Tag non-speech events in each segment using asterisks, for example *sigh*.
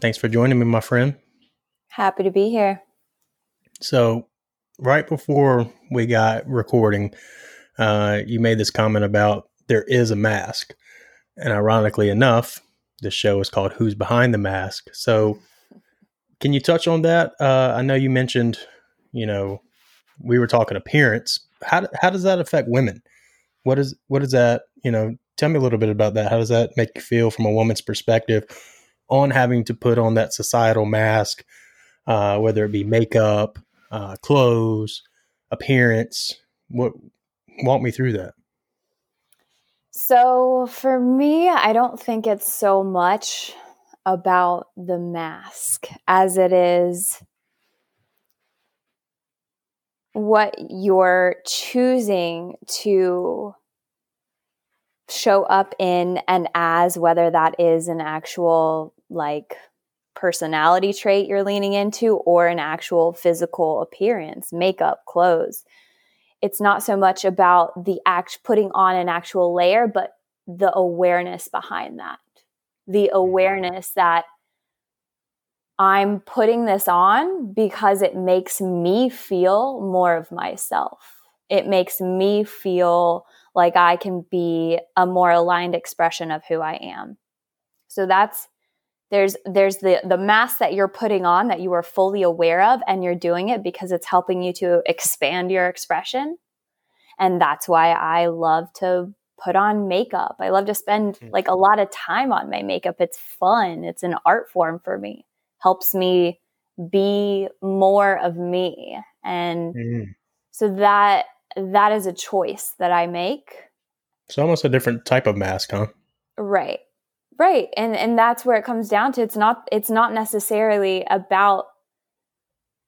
And we're live. Thanks for joining me, my friend. Happy to be here. So, right before we got recording, uh, you made this comment about there is a mask. And ironically enough, the show is called Who's Behind the Mask. So, can you touch on that? Uh, I know you mentioned, you know, we were talking appearance. How, how does that affect women? What is what is that? You know, tell me a little bit about that. How does that make you feel from a woman's perspective on having to put on that societal mask, uh, whether it be makeup, uh, clothes, appearance? What walk me through that? So for me, I don't think it's so much about the mask as it is what you're choosing to show up in and as, whether that is an actual like personality trait you're leaning into or an actual physical appearance, makeup, clothes. It's not so much about the act putting on an actual layer, but the awareness behind that. The mm-hmm. awareness that I'm putting this on because it makes me feel more of myself. It makes me feel like I can be a more aligned expression of who I am. So that's there's there's the the mask that you're putting on that you are fully aware of and you're doing it because it's helping you to expand your expression. And that's why I love to put on makeup. I love to spend mm. like a lot of time on my makeup. It's fun. It's an art form for me. Helps me be more of me. And mm. so that that is a choice that I make. It's almost a different type of mask, huh? Right. Right. And and that's where it comes down to. It's not it's not necessarily about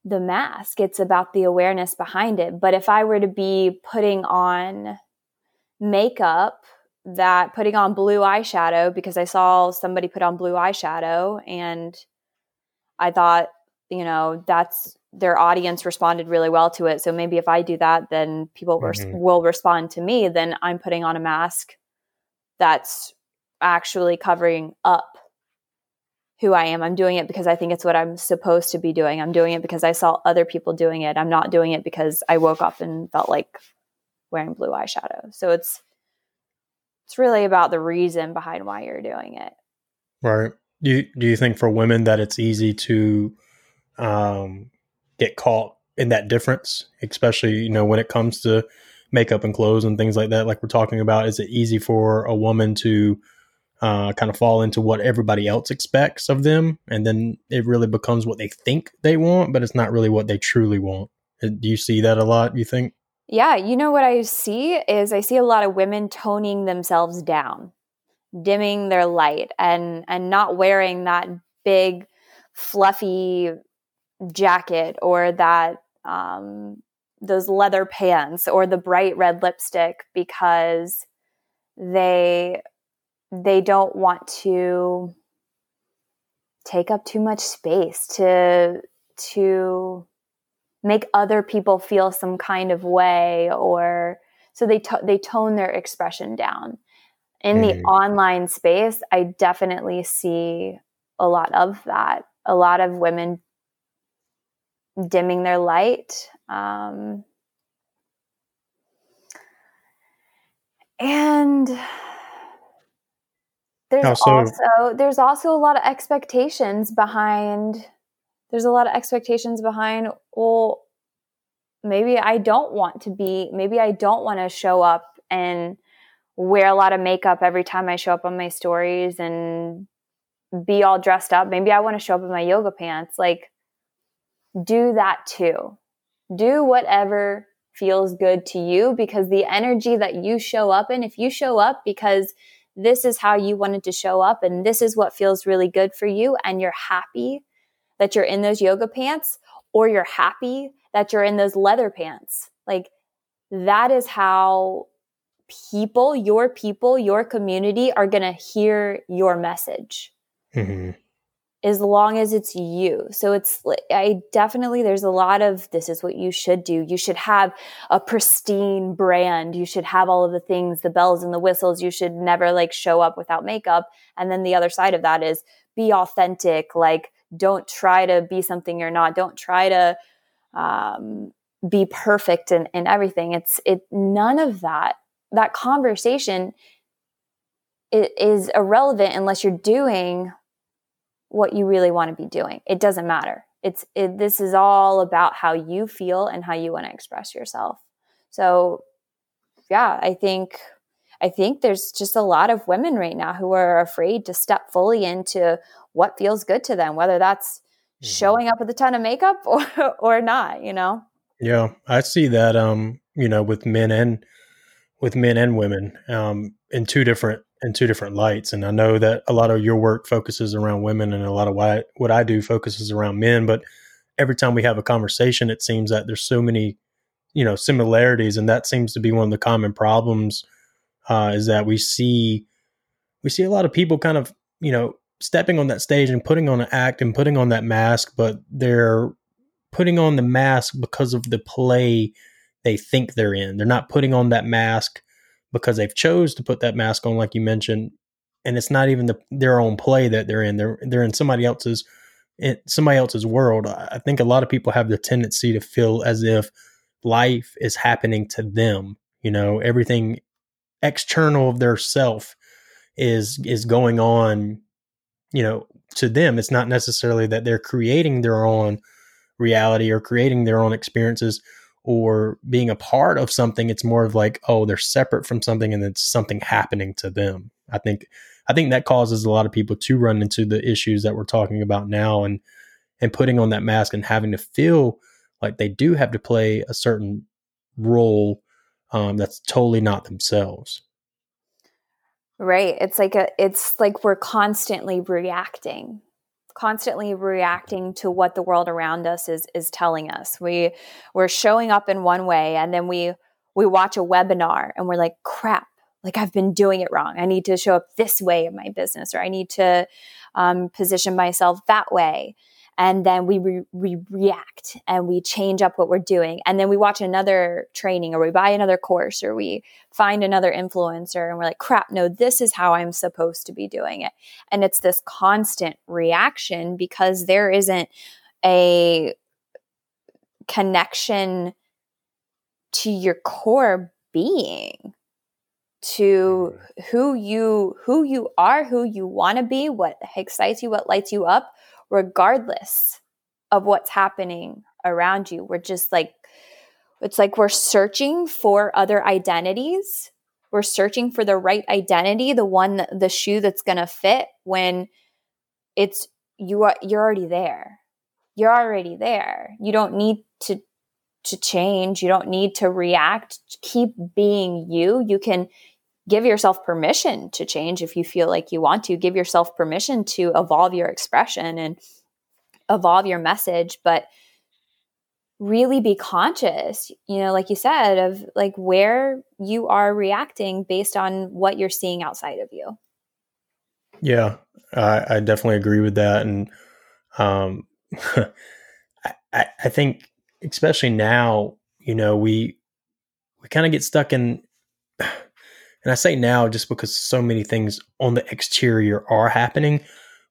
the mask. It's about the awareness behind it. But if I were to be putting on makeup that putting on blue eyeshadow because I saw somebody put on blue eyeshadow and I thought, you know, that's their audience responded really well to it. So maybe if I do that, then people mm-hmm. res- will respond to me. Then I'm putting on a mask that's actually covering up who I am. I'm doing it because I think it's what I'm supposed to be doing. I'm doing it because I saw other people doing it. I'm not doing it because I woke up and felt like wearing blue eyeshadow. So it's it's really about the reason behind why you're doing it. Right. Do you, do you think for women that it's easy to um, get caught in that difference, especially you know when it comes to makeup and clothes and things like that. Like we're talking about, is it easy for a woman to uh, kind of fall into what everybody else expects of them, and then it really becomes what they think they want, but it's not really what they truly want. Uh, do you see that a lot? You think? Yeah, you know what I see is I see a lot of women toning themselves down, dimming their light, and and not wearing that big, fluffy jacket or that um, those leather pants or the bright red lipstick because they they don't want to take up too much space to to make other people feel some kind of way or so they to- they tone their expression down in mm. the mm-hmm. online space i definitely see a lot of that a lot of women dimming their light. Um, and there's oh, also there's also a lot of expectations behind there's a lot of expectations behind well maybe I don't want to be maybe I don't want to show up and wear a lot of makeup every time I show up on my stories and be all dressed up. Maybe I want to show up in my yoga pants. Like do that too. Do whatever feels good to you because the energy that you show up in, if you show up because this is how you wanted to show up and this is what feels really good for you, and you're happy that you're in those yoga pants or you're happy that you're in those leather pants, like that is how people, your people, your community are going to hear your message. Mm-hmm. As long as it's you. So it's, I definitely, there's a lot of this is what you should do. You should have a pristine brand. You should have all of the things, the bells and the whistles. You should never like show up without makeup. And then the other side of that is be authentic. Like, don't try to be something you're not. Don't try to, um, be perfect in everything. It's, it, none of that, that conversation is irrelevant unless you're doing what you really want to be doing. It doesn't matter. It's it, this is all about how you feel and how you want to express yourself. So, yeah, I think I think there's just a lot of women right now who are afraid to step fully into what feels good to them, whether that's mm-hmm. showing up with a ton of makeup *laughs* or or not, you know. Yeah, I see that um, you know, with men and with men and women um in two different in two different lights. And I know that a lot of your work focuses around women and a lot of what, what I do focuses around men. But every time we have a conversation, it seems that there's so many, you know, similarities. And that seems to be one of the common problems uh, is that we see, we see a lot of people kind of, you know, stepping on that stage and putting on an act and putting on that mask, but they're putting on the mask because of the play they think they're in. They're not putting on that mask because they've chose to put that mask on, like you mentioned, and it's not even the, their own play that they're in. They're they're in somebody else's in somebody else's world. I think a lot of people have the tendency to feel as if life is happening to them. You know, everything external of their self is is going on. You know, to them, it's not necessarily that they're creating their own reality or creating their own experiences or being a part of something it's more of like oh they're separate from something and it's something happening to them. I think i think that causes a lot of people to run into the issues that we're talking about now and and putting on that mask and having to feel like they do have to play a certain role um, that's totally not themselves. Right. It's like a it's like we're constantly reacting constantly reacting to what the world around us is is telling us. We we're showing up in one way and then we we watch a webinar and we're like, crap, like I've been doing it wrong. I need to show up this way in my business or I need to um, position myself that way and then we, re- we react and we change up what we're doing and then we watch another training or we buy another course or we find another influencer and we're like crap no this is how i'm supposed to be doing it and it's this constant reaction because there isn't a connection to your core being to mm-hmm. who you who you are who you want to be what excites you what lights you up regardless of what's happening around you. We're just like, it's like we're searching for other identities. We're searching for the right identity, the one, the shoe that's going to fit when it's you are you're already there. You're already there. You don't need to to change. You don't need to react. Keep being you. You can give yourself permission to change if you feel like you want to. Give yourself permission to evolve your expression and evolve your message but really be conscious you know like you said of like where you are reacting based on what you're seeing outside of you. Yeah i, I definitely agree with that and um *laughs* I, I think especially now you know we we kind of get stuck in and I say now just because so many things on the exterior are happening,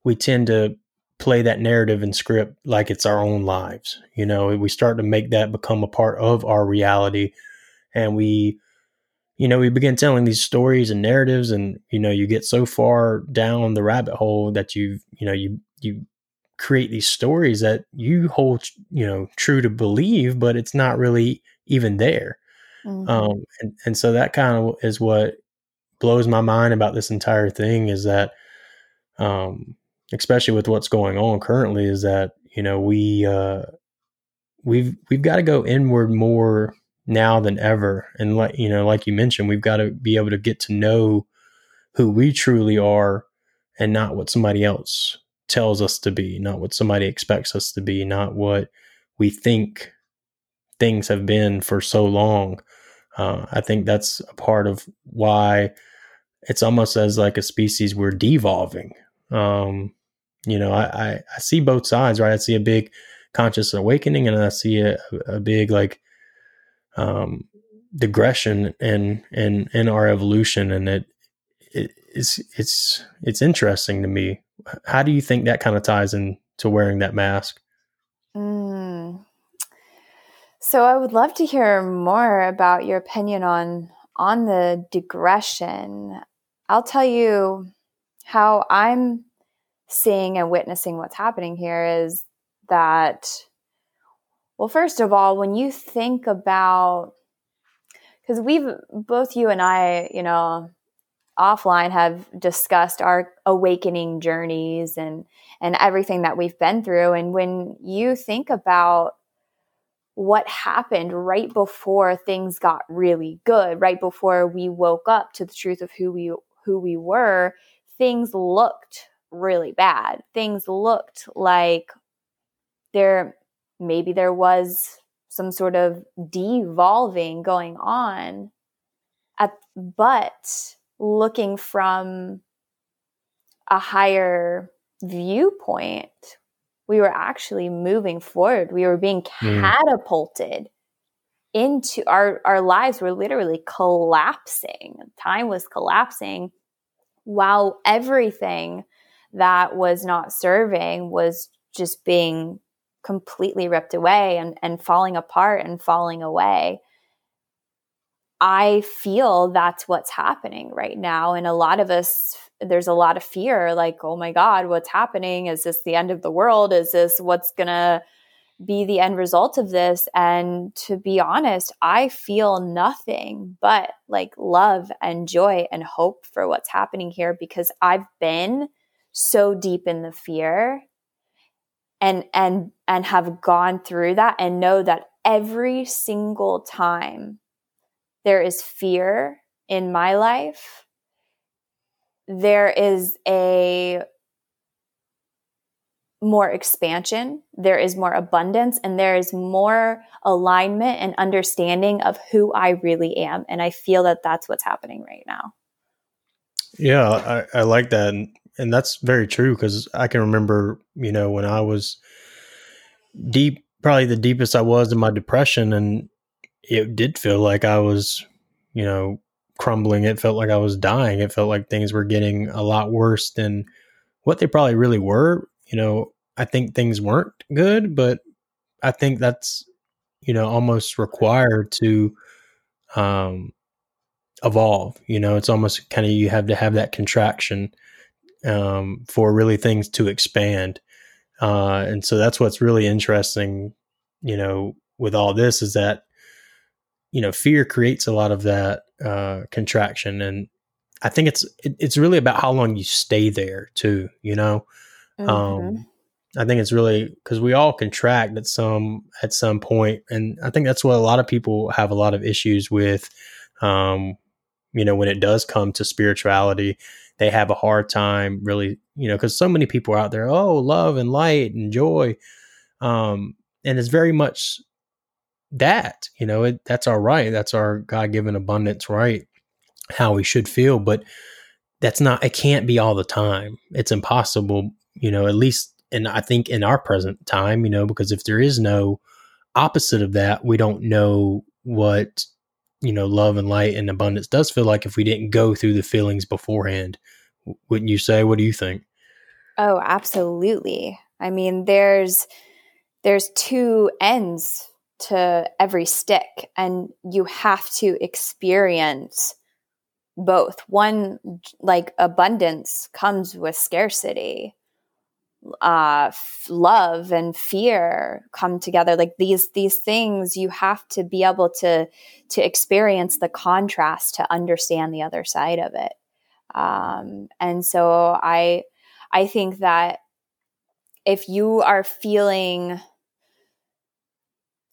we tend to play that narrative and script like it's our own lives. You know, we start to make that become a part of our reality. And we, you know, we begin telling these stories and narratives, and, you know, you get so far down the rabbit hole that you, you know, you, you, create these stories that you hold you know true to believe but it's not really even there Mm-hmm. Um, and, and so that kind of is what blows my mind about this entire thing is that, um, especially with what's going on currently, is that you know we uh, we've we've got to go inward more now than ever, and like you know, like you mentioned, we've got to be able to get to know who we truly are, and not what somebody else tells us to be, not what somebody expects us to be, not what we think things have been for so long. Uh, I think that's a part of why it's almost as like a species we're devolving. Um, you know, I, I, I see both sides, right? I see a big conscious awakening and I see a, a big like um digression in in in our evolution and it, it it's it's it's interesting to me. How do you think that kind of ties into wearing that mask? Mm. So I would love to hear more about your opinion on on the digression. I'll tell you how I'm seeing and witnessing what's happening here is that well first of all when you think about because we've both you and I, you know, offline have discussed our awakening journeys and and everything that we've been through and when you think about what happened right before things got really good right before we woke up to the truth of who we who we were things looked really bad. Things looked like there maybe there was some sort of devolving going on. At but looking from a higher viewpoint, we were actually moving forward. We were being hmm. catapulted mm. into our, our lives were literally collapsing. Time was collapsing while everything that was not serving was just being completely ripped away and, and falling apart and falling away. I feel that's what's happening right now. And a lot of us, there's a lot of fear like, oh my God, what's happening? Is this the end of the world? Is this what's going to be the end result of this? And to be honest, I feel nothing but like love and joy and hope for what's happening here because I've been so deep in the fear and and and have gone through that and know that every single time there is fear in my life, there is a more expansion, there is more abundance, and there is more alignment and understanding of who I really am. And I feel that that's what's happening right now. Yeah, I, I like that. And, and that's very true because I can remember, you know, when I was deep, probably the deepest I was in my depression, and it did feel like I was, you know, crumbling. It felt like I was dying. It felt like things were getting a lot worse than what they probably really were. You know, I think things weren't good, but I think that's, you know, almost required to um evolve. You know, it's almost kind of you have to have that contraction um for really things to expand. Uh and so that's what's really interesting, you know, with all this is that you know fear creates a lot of that uh, contraction. And i think it's it, it's really about how long you stay there too you know? Mm-hmm. um, i think it's really because we all contract at some at some point. And i think that's what a lot of people have a lot of issues with um, you know when it does come to spirituality they have a hard time really you know because so many people are out there oh love and light and joy. Um, and it's very much that you know it, that's our right that's our god-given abundance right how we should feel but that's not it can't be all the time. It's impossible you know at least and i think in our present time you know because if there is no opposite of that we don't know what you know love and light and abundance does feel like if we didn't go through the feelings beforehand. Wouldn't you say? What do you think? Oh absolutely. I mean there's there's two ends to every stick and you have to experience both. One like abundance comes with scarcity. Uh f- love and fear come together. Like these these things you have to be able to to experience the contrast to understand the other side of it. Um and so i i think that if you are feeling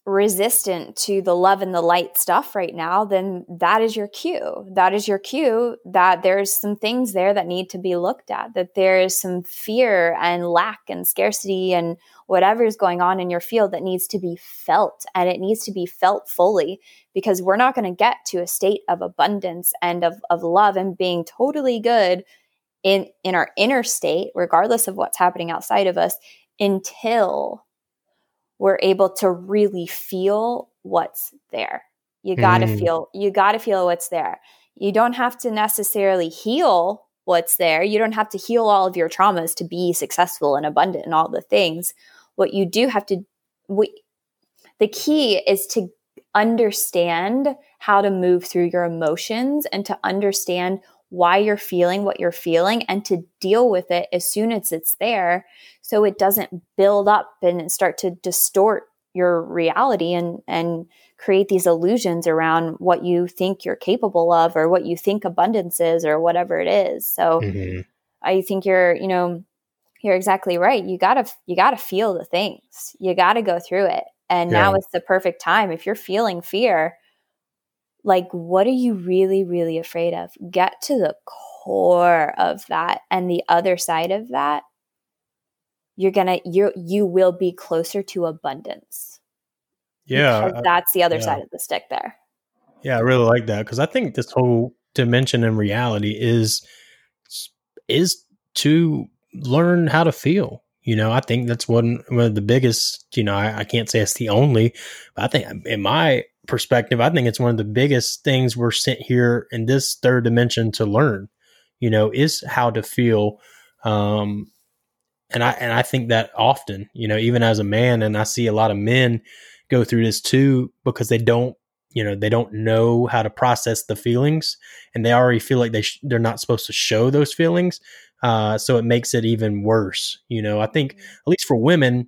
resistant to the love and the light stuff right now, then that is your cue. That is your cue that there's some things there that need to be looked at, that there is some fear and lack and scarcity and whatever is going on in your field that needs to be felt and it needs to be felt fully because we're not going to get to a state of abundance and of, of love and being totally good in in our inner state regardless of what's happening outside of us until we're able to really feel what's there. You got to mm. feel you got to feel what's there. You don't have to necessarily heal what's there. You don't have to heal all of your traumas to be successful and abundant and all the things. What you do have to we, the key is to understand how to move through your emotions and to understand why you're feeling what you're feeling and to deal with it as soon as it's there so it doesn't build up and start to distort your reality and and create these illusions around what you think you're capable of or what you think abundance is or whatever it is. So mm-hmm. i think you're you know you're exactly right. You gotta you gotta feel the things. You gotta go through it. And yeah. now is the perfect time. If you're feeling fear like what are you really really afraid of? Get to the core of that and the other side of that. You're gonna you you will be closer to abundance. Yeah that's the other yeah. side of the stick there. Yeah i really like that because i think this whole dimension in reality is is to learn how to feel you know? I think that's one, one of the biggest you know I, I can't say it's the only but i think in my perspective, I think it's one of the biggest things we're sent here in this third dimension to learn, you know, is how to feel. Um, and I, and I think that often, you know, even as a man, and I see a lot of men go through this too, because they don't, you know, they don't know how to process the feelings and they already feel like they, sh- they're not supposed to show those feelings. Uh, so it makes it even worse. You know, I think at least for women,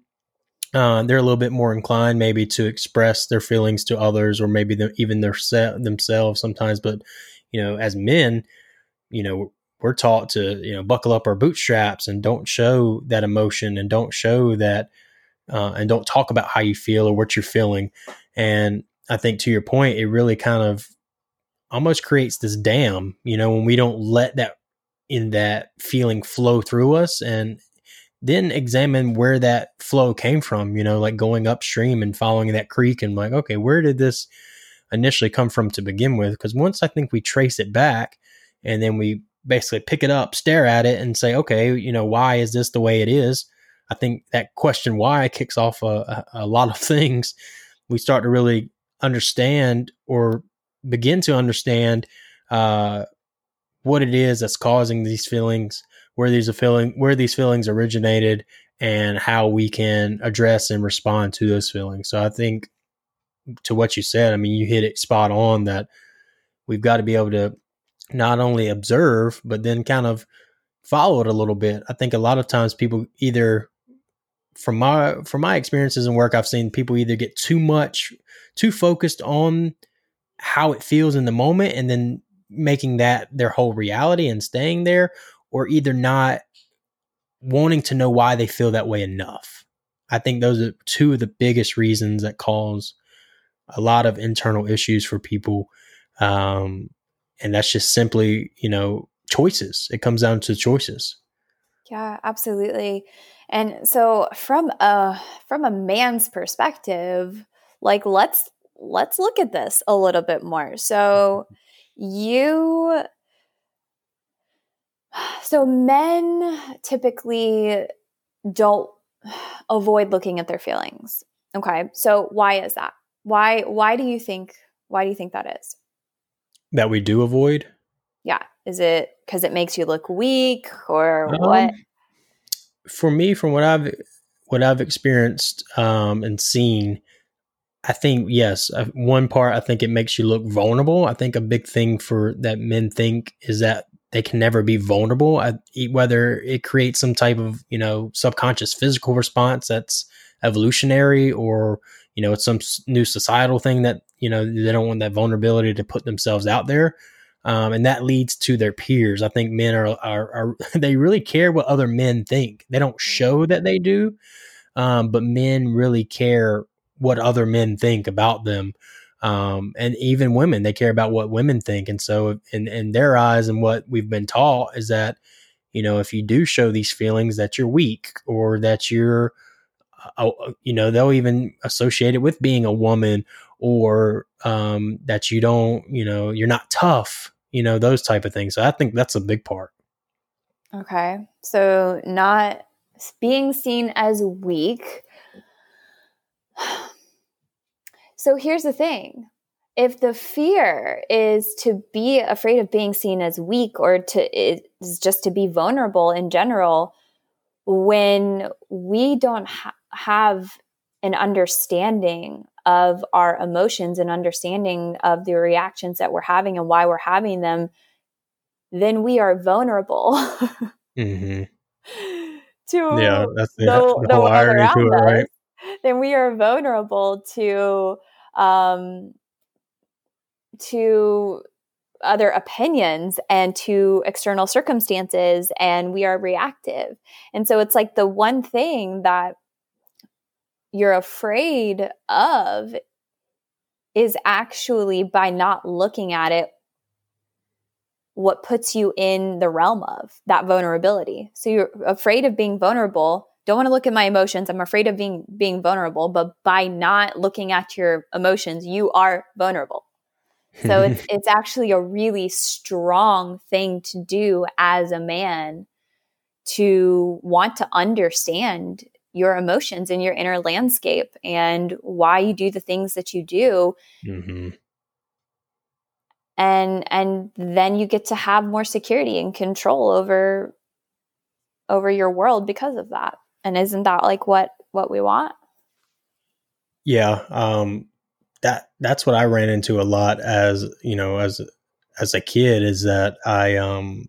uh, they're a little bit more inclined maybe to express their feelings to others or maybe the, even their se- themselves sometimes but you know as men you know we're taught to you know buckle up our bootstraps and don't show that emotion and don't show that uh, and don't talk about how you feel or what you're feeling. And i think to your point it really kind of almost creates this dam you know when we don't let that in that feeling flow through us. And then examine where that flow came from, you know, like going upstream and following that creek and like, okay, where did this initially come from to begin with? Because once I think we trace it back and then we basically pick it up, stare at it, and say, okay, you know, why is this the way it is? I think that question why kicks off a, a lot of *laughs* things. We start to really understand or begin to understand uh, what it is that's causing these feelings where these feeling where these feelings originated and how we can address and respond to those feelings. So I think to what you said, I mean, you hit it spot on that we've got to be able to not only observe, but then kind of follow it a little bit. I think a lot of times people either from my from my experiences and work I've seen people either get too much too focused on how it feels in the moment and then making that their whole reality and staying there or either not wanting to know why they feel that way enough. I think those are two of the biggest reasons that cause a lot of internal issues for people. Um, and that's just simply, you know, choices. It comes down to choices. Yeah, absolutely. And so from a from a man's perspective, like let's let's look at this a little bit more. So you so men typically don't avoid looking at their feelings. Okay. So why is that? Why why do you think why do you think that is? That we do avoid? Yeah. Is it cuz it makes you look weak or um, what? For me from what I've what I've experienced um, and seen I think yes, uh, one part I think it makes you look vulnerable. I think a big thing for that men think is that they can never be vulnerable. Whether it creates some type of you know subconscious physical response that's evolutionary or you know it's some new societal thing that you know they don't want that vulnerability to put themselves out there um, and that leads to their peers. I think men are, are, are *laughs* they really care what other men think. They don't show that they do um, but men really care what other men think about them um, and even women they care about what women think and so in, in their eyes and what we've been taught is that you know if you do show these feelings that you're weak or that you're uh, uh you know they'll even associate it with being a woman or um, that you don't you know you're not tough you know those type of things so i think that's a big part Okay. So not being seen as weak. So here's the thing. If the fear is to be afraid of being seen as weak or to is just to be vulnerable in general, when we don't ha- have an understanding of our emotions and understanding of the reactions that we're having and why we're having them, then we are vulnerable mm-hmm. *laughs* to yeah, that's the, the, the whole irony to it, right? Then we are vulnerable to um, to other opinions and to external circumstances and we are reactive. And so it's like the one thing that you're afraid of is actually by not looking at it what puts you in the realm of that vulnerability. So you're afraid of being vulnerable. Don't want to look at my emotions. I'm afraid of being being vulnerable, but by not looking at your emotions, you are vulnerable. So it's *laughs* it's actually a really strong thing to do as a man to want to understand your emotions and your inner landscape and why you do the things that you do. Mm-hmm. And and then you get to have more security and control over over your world because of that. And isn't that like what what we want? Yeah, um that that's what I ran into a lot as, you know, as as a kid is that I um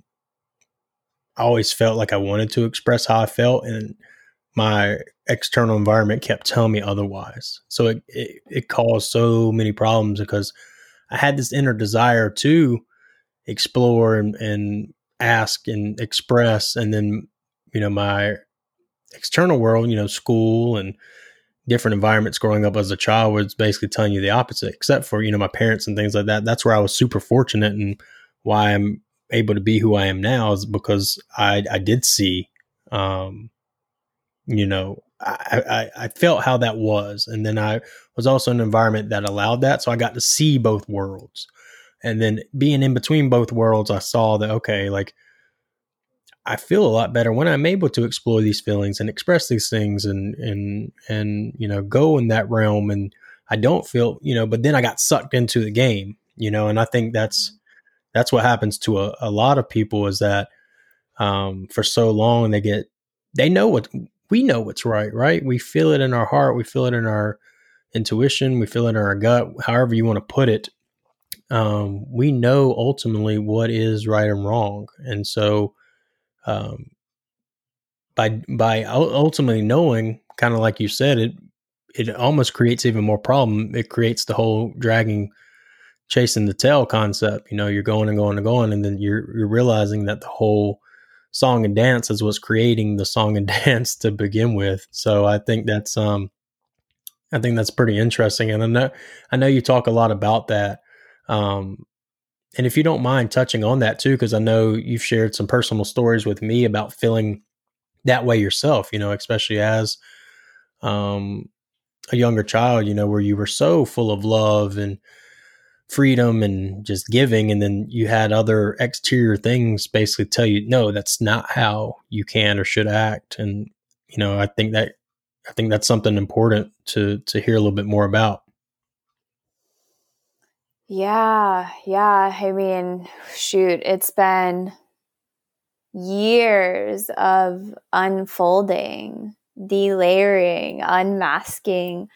I always felt like I wanted to express how I felt and my external environment kept telling me otherwise. So it, it, it caused so many problems because I had this inner desire to explore and, and ask and express. And then, you know, my external world, you know, school and different environments growing up as a child was basically telling you the opposite, except for, you know, my parents and things like that. That's where I was super fortunate and why I'm able to be who I am now is because I, I did see, um, you know, I, I, I felt how that was. And then I was also in an environment that allowed that. So I got to see both worlds. And then being in between both worlds, I saw that, okay, like I feel a lot better when I'm able to explore these feelings and express these things and, and, and, you know, go in that realm. And I don't feel, you know, but then I got sucked into the game, you know, and I think that's, that's what happens to a, a lot of people is that, um, for so long they get, they know what we know what's right, right? We feel it in our heart, we feel it in our intuition, we feel it in our gut, however you want to put it. Um, we know ultimately what is right and wrong, and so um, by by ultimately knowing, kind of like you said, it it almost creates even more problem. It creates the whole dragging, chasing the tail concept. You know, you're going and going and going, and then you're you're realizing that the whole song and dance is what's creating the song and *laughs* dance to begin with. So I think that's um I think that's pretty interesting. And I know I know you talk a lot about that. Um and if you don't mind touching on that too, because I know you've shared some personal stories with me about feeling that way yourself, you know, especially as um a younger child, you know, where you were so full of love and freedom and just giving and then you had other exterior things basically tell you no that's not how you can or should act. And you know i think that i think that's something important to to hear a little bit more about yeah yeah i mean shoot it's been years of unfolding delayering unmasking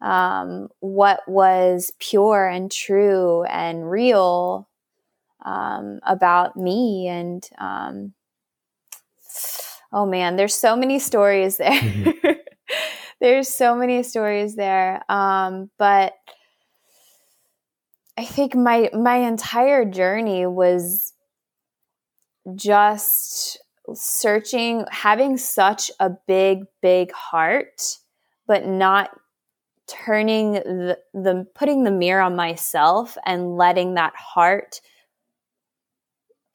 um, what was pure and true and real um, about me. And um, oh man, there's so many stories there. Mm-hmm. *laughs* there's so many stories there. Um, but I think my my entire journey was just searching, having such a big, big heart, but not turning the, the putting the mirror on myself and letting that heart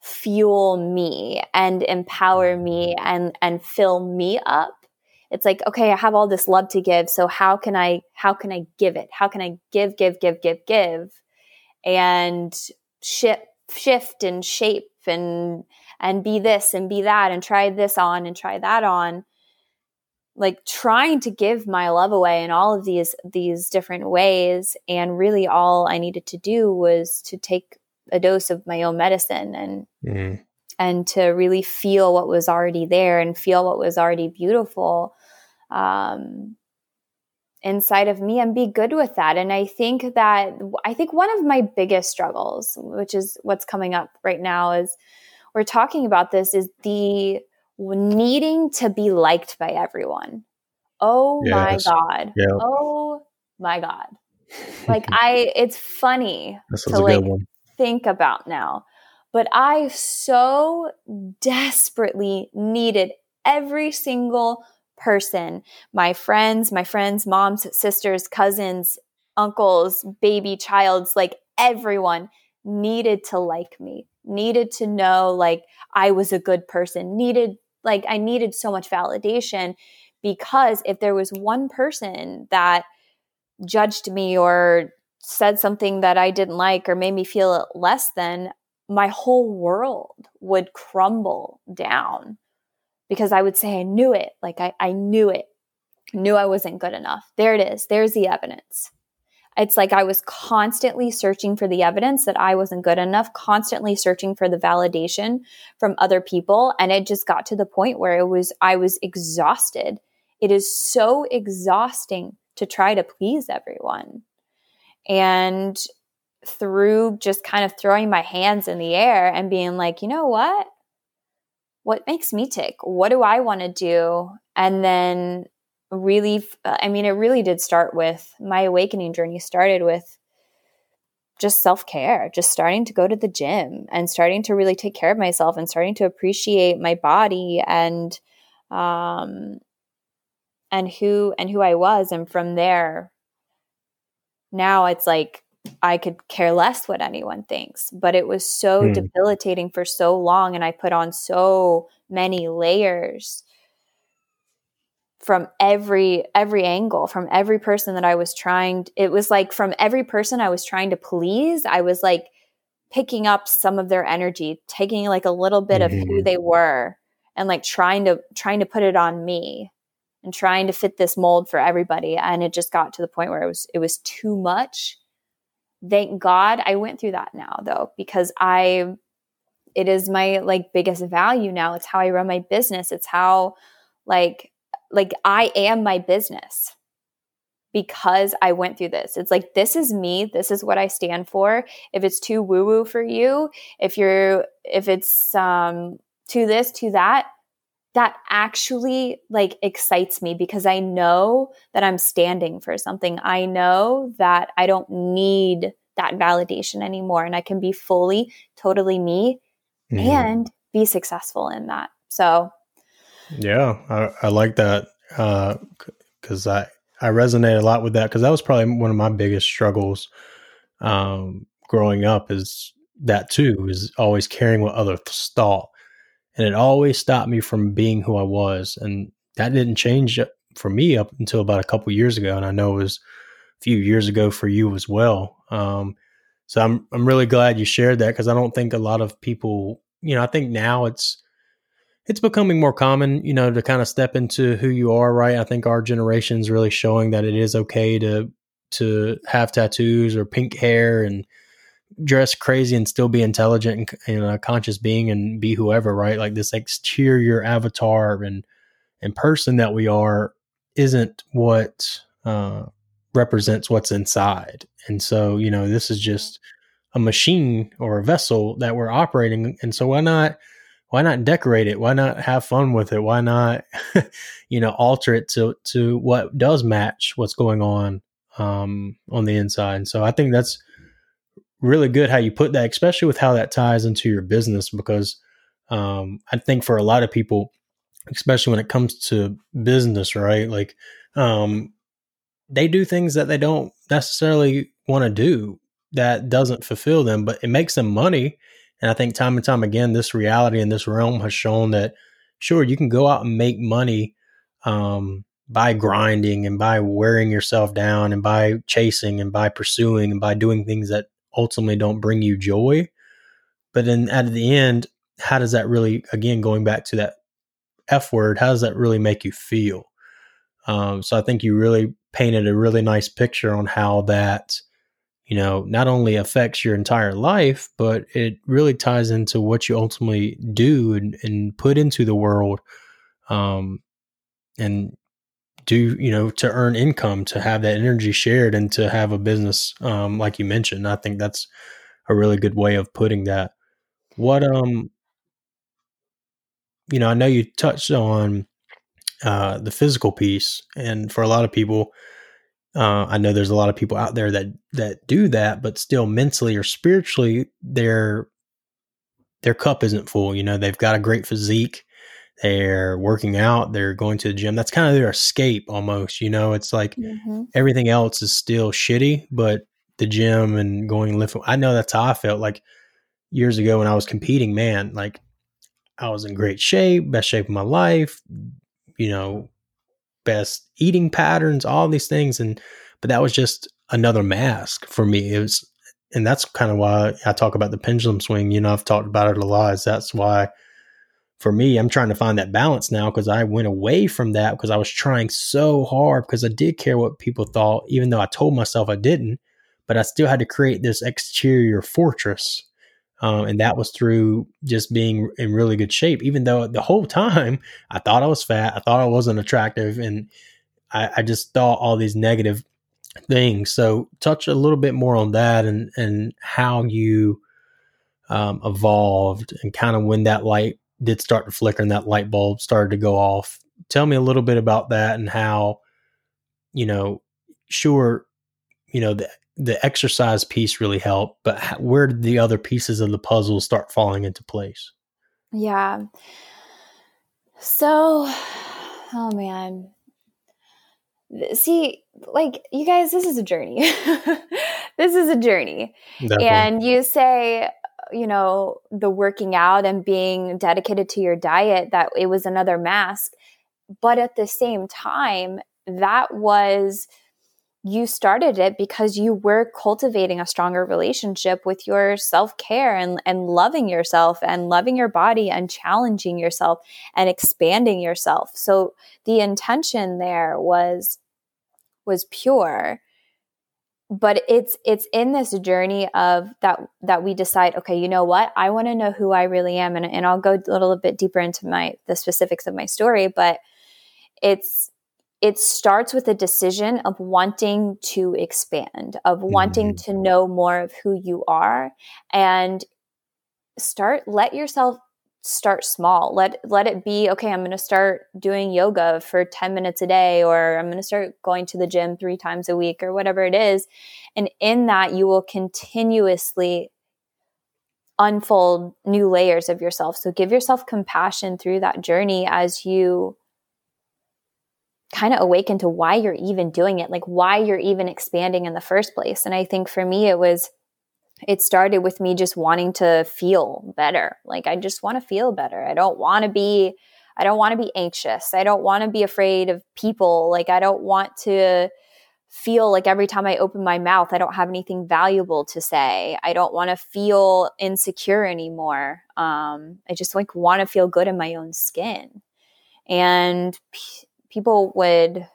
fuel me and empower mm-hmm. me and and fill me up. It's like okay i have all this love to give so how can i how can i give it? How can i give give give give give and shift shift and shape and and be this and be that and try this on and try that on. Like trying to give my love away in all of these these different ways. And really all i needed to do was to take a dose of my own medicine and mm. and to really feel what was already there and feel what was already beautiful. Um, inside of me and be good with that and i think that i think one of my biggest struggles which is what's coming up right now is we're talking about this is the needing to be liked by everyone. Oh yes. my God. Yep. Oh my God. *laughs* Like I it's funny to like think about now. But I so desperately needed every single person, my friends, my friends, moms, sisters, cousins, uncles, baby childs, like everyone needed to like me, needed to know like I was a good person, needed like I needed so much validation because if there was one person that judged me or said something that I didn't like or made me feel less than, my whole world would crumble down because I would say, I knew it. Like I, I knew it, knew I wasn't good enough. There it is. There's the evidence it's like I was constantly searching for the evidence that I wasn't good enough, constantly searching for the validation from other people. And it just got to the point where it was, I was exhausted. It is so exhausting to try to please everyone. And through just kind of throwing my hands in the air and being like, you know what? What makes me tick? What do I want to do? And then really i mean it really did start with my awakening journey started with just self-care just starting to go to the gym and starting to really take care of myself and starting to appreciate my body and um and who and who I was and from there now it's like I could care less what anyone thinks but it was so mm. debilitating for so long and I put on so many layers from every every angle from every person that i was trying it was like from every person i was trying to please i was like picking up some of their energy taking like a little bit mm-hmm. of who mm-hmm. they were and like trying to trying to put it on me and trying to fit this mold for everybody and it just got to the point where it was it was too much thank god i went through that now though because i it is my like biggest value now it's how i run my business it's how like like I am my business because I went through this. It's like, this is me. This is what I stand for. If it's too woo woo for you, if you're, if it's, um, to this, to that, that actually like excites me because I know that I'm standing for something. I know that I don't need that validation anymore and I can be fully, totally me mm. and be successful in that. So yeah, I, I like that because uh, I I resonate a lot with that because that was probably one of my biggest struggles um, growing up. Is that too is always caring what others thought, and it always stopped me from being who I was, and that didn't change for me up until about a couple years ago, and I know it was a few years ago for you as well. Um, so I'm I'm really glad you shared that because I don't think a lot of people, you know, I think now it's it's becoming more common, you know, to kind of step into who you are, right? I think our generation is really showing that it is okay to to have tattoos or pink hair and dress crazy and still be intelligent and, and a conscious being and be whoever, right? Like this exterior avatar and and person that we are isn't what uh, represents what's inside. And so, you know, this is just a machine or a vessel that we're operating. And so, why not? why not decorate it? Why not have fun with it? Why not, *laughs* you know, alter it to to what does match what's going on um, on the inside? And so I think that's really good how you put that, especially with how that ties into your business, because um, I think for a lot of people, especially when it comes to business, right? Like um, they do things that they don't necessarily want to do that doesn't fulfill them, but it makes them money and I think time and time again, this reality in this realm has shown that sure, you can go out and make money um, by grinding and by wearing yourself down and by chasing and by pursuing and by doing things that ultimately don't bring you joy. But then at the end, how does that really, again, going back to that F word, how does that really make you feel? Um, so I think you really painted a really nice picture on how that, you know, not only affects your entire life, but it really ties into what you ultimately do and, and put into the world. Um, and do you know to earn income to have that energy shared and to have a business um, like you mentioned i think that's a really good way of putting that what um you know i know you touched on uh, the physical piece and for a lot of people uh, I know there's a lot of people out there that that do that, but still mentally or spiritually, their their cup isn't full. You know, they've got a great physique, they're working out, they're going to the gym. That's kind of their escape almost. You know, it's like mm-hmm. everything else is still shitty, but the gym and going lift. I know that's how I felt like years ago when I was competing. Man, like I was in great shape, best shape of my life. You know, best eating patterns, all these things. And, but that was just another mask for me. It was, and that's kind of why I talk about the pendulum swing. You know, I've talked about it a lot. Is that's why for me, I'm trying to find that balance now because I went away from that because I was trying so hard because I did care what people thought, even though I told myself I didn't. But I still had to create this exterior fortress um, and that was through just being in really good shape, even though the whole time I thought I was fat, I thought I wasn't attractive, and I, I just thought all these negative things. So, touch a little bit more on that and and how you um, evolved and kind of when that light did start to flicker and that light bulb started to go off. Tell me a little bit about that and how, you know, sure, you know, the the exercise piece really helped, but where did the other pieces of the puzzle start falling into place? Yeah. So, *sighs* oh man. See, like you guys, this is a journey. *laughs* this is a journey. Definitely. And you say, you know, the working out and being dedicated to your diet, that it was another mask. But at the same time, that was you started it because you were cultivating a stronger relationship with your self-care and, and loving yourself and loving your body and challenging yourself and expanding yourself so the intention there was was pure but it's it's in this journey of that that we decide okay you know what i want to know who i really am and, and i'll go a little bit deeper into my the specifics of my story but it's it starts with a decision of wanting to expand, of wanting mm-hmm. to know more of who you are and start let yourself start small. Let let it be okay, I'm going to start doing yoga for 10 minutes a day or I'm going to start going to the gym 3 times a week or whatever it is. And in that you will continuously unfold new layers of yourself. So give yourself compassion through that journey as you kind of awaken to why you're even doing it, like why you're even expanding in the first place. And I think for me, it was, it started with me just wanting to feel better. Like, I just want to feel better. I don't want to be, I don't want to be anxious. I don't want to be afraid of people. Like, I don't want to feel like every time I open my mouth, I don't have anything valuable to say. I don't want to feel insecure anymore. Um, I just like want to feel good in my own skin. And people would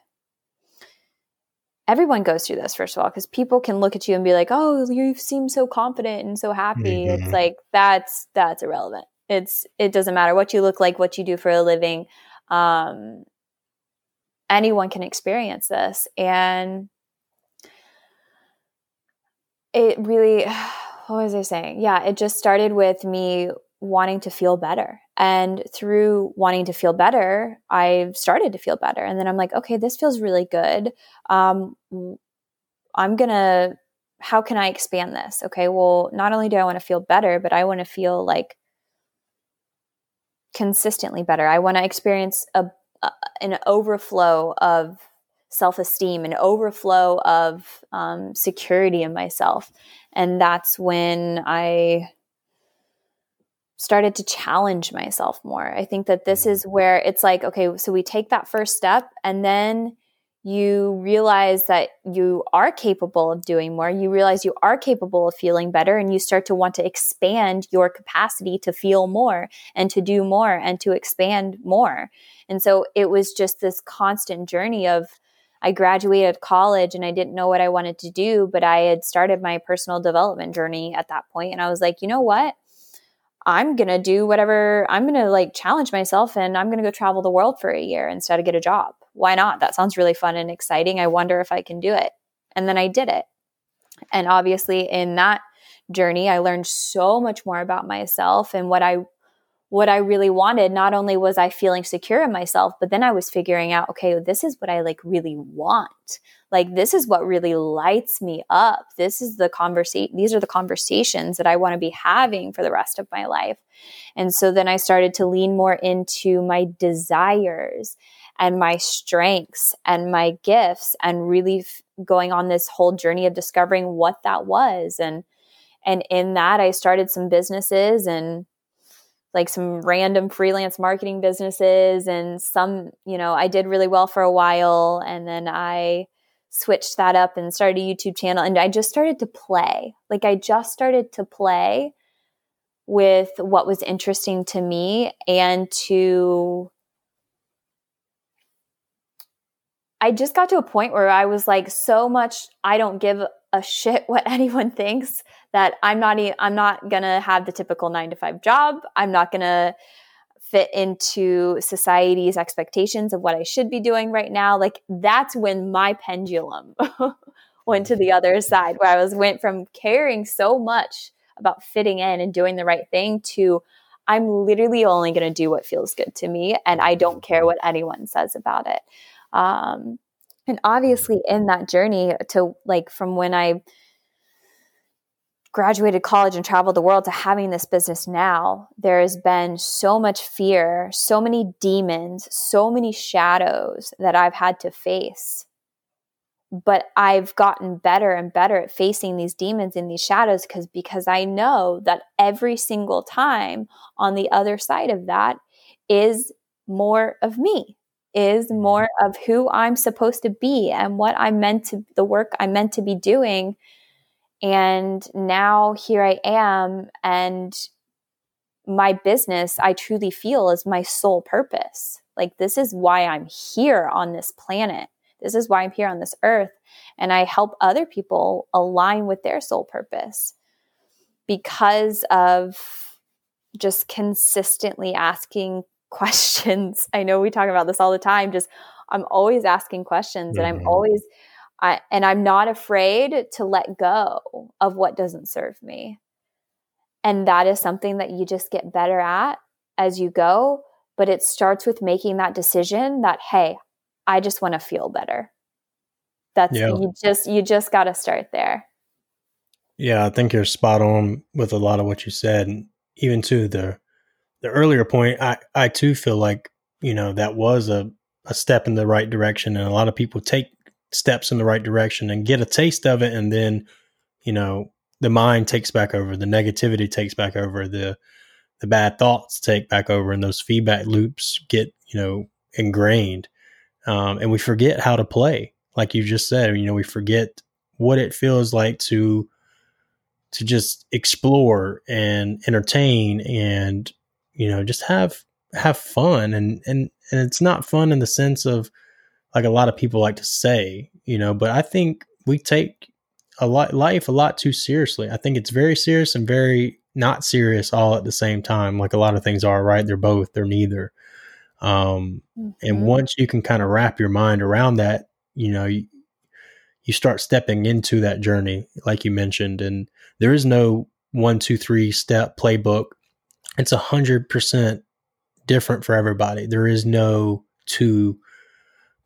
everyone goes through this first of all because people can look at you and be like oh you seem so confident and so happy. Mm-hmm. it's like that's that's irrelevant. It's it doesn't matter what you look like what you do for a living um, anyone can experience this. And it really *sighs* what was i saying? Yeah it just started with me wanting to feel better. And through wanting to feel better, I started to feel better. And then I'm like, okay, this feels really good. Um, I'm going to, how can I expand this? Okay, well, not only do I want to feel better, but I want to feel like consistently better. I want to experience a, a, an overflow of self esteem, an overflow of um, security in myself. And that's when I started to challenge myself more. I think that this mm-hmm. is where it's like, okay, so we take that first step and then you realize that you are capable of doing more. You realize you are capable of feeling better, and you start to want to expand your capacity to feel more and to do more and to expand more. And so it was just this constant journey of I graduated college and I didn't know what I wanted to do, but I had started my personal development journey at that point, And I was like, you know what? I'm going to do whatever, I'm going to like challenge myself and I'm going to go travel the world for a year instead of get a job. Why not? That sounds really fun and exciting. I wonder if I can do it. And then I did it. And obviously, in that journey, I learned so much more about myself and what I what I really wanted, not only was I feeling secure in myself, but then I was figuring out, okay, this is what I like really want. Like this is what really lights me up. This is the conversation these are the conversations that I want to be having for the rest of my life. And so then I started to lean more into my desires and my strengths and my gifts and really f- going on this whole journey of discovering what that was and and in that I started some businesses and like some random freelance marketing businesses and some, you know, I did really well for a while and then I switched that up and started a YouTube channel and I just started to play. Like I just started to play with what was interesting to me and to I just got to a point where I was like so much I don't give a shit what *laughs* anyone thinks that I'm not I'm not going to have the typical 9 to 5 job. I'm not going to fit into society's expectations of what I should be doing right now. Like that's when my pendulum *laughs* went to the other side where I was went from caring so much about fitting in and doing the right thing to I'm literally only going to do what feels good to me and I don't care what anyone says about it. Um, and obviously in that journey to like from when I graduated college and traveled the world to having this business now, there has been so much fear, so many demons, so many shadows that I've had to face. But I've gotten better and better at facing these demons and these shadows because because I know that every single time on the other side of that is more of me is mm-hmm. more of who I'm supposed to be and what I'm meant to the work I'm meant to be doing and now here I am, and my business, I truly feel is my sole purpose. Like, this is why I'm here on this planet. This is why I'm here on this earth. And I help other people align with their sole purpose because of just consistently asking questions. *laughs* I know we talk about this all the time. Just, I'm always asking questions mm-hmm. and I'm mm-hmm. always I, and I'm not afraid to let go of what doesn't serve me. And that is something that you just get better at as you go. But it starts with making that decision that, hey, I just want to feel better. That's yeah. you just you just got to start there. Yeah, I think you're spot on with a lot of what you said, and even to the the earlier point. I I too feel like you know that was a a step in the right direction, and a lot of people take steps in the right direction and get a taste of it and then you know the mind takes back over the negativity takes back over the the bad thoughts take back over and those feedback loops get you know ingrained um, and we forget how to play like you just said you know we forget what it feels like to to just explore and entertain and you know just have have fun and and and it's not fun in the sense of like a lot of people like to say, you know, but I think we take a lot life a lot too seriously. I think it's very serious and very not serious all at the same time, like a lot of things are, right? They're both, they're neither. Um, mm-hmm. and once you can kind of wrap your mind around that, you know, you, you start stepping into that journey, like you mentioned, and there is no one, two, three step playbook. It's a hundred percent different for everybody. There is no two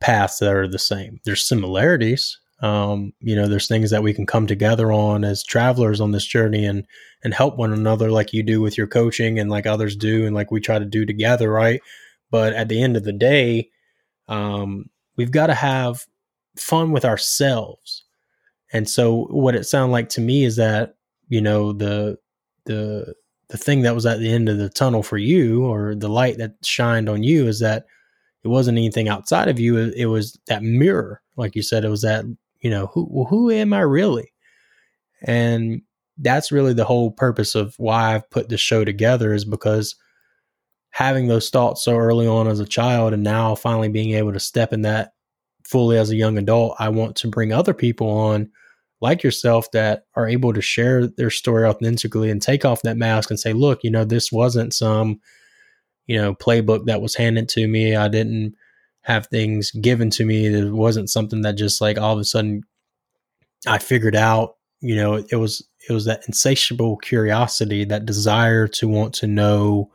paths that are the same. There's similarities. Um, you know, there's things that we can come together on as travelers on this journey and and help one another like you do with your coaching and like others do and like we try to do together, right? But at the end of the day, um, we've got to have fun with ourselves. And so what it sounded like to me is that, you know, the the the thing that was at the end of the tunnel for you or the light that shined on you is that it wasn't anything outside of you. It, was that mirror, like you said. It was that you know who who am I really? And that's really the whole purpose of why I've put this show together is because having those thoughts so early on as a child and now finally being able to step in that fully as a young adult, I want to bring other people on like yourself that are able to share their story authentically and take off that mask and say, look, you know, this wasn't some, you know, playbook that was handed to me. I didn't have things given to me. It wasn't something that just like all of a sudden I figured out, you know, it was it was that insatiable curiosity, that desire to want to know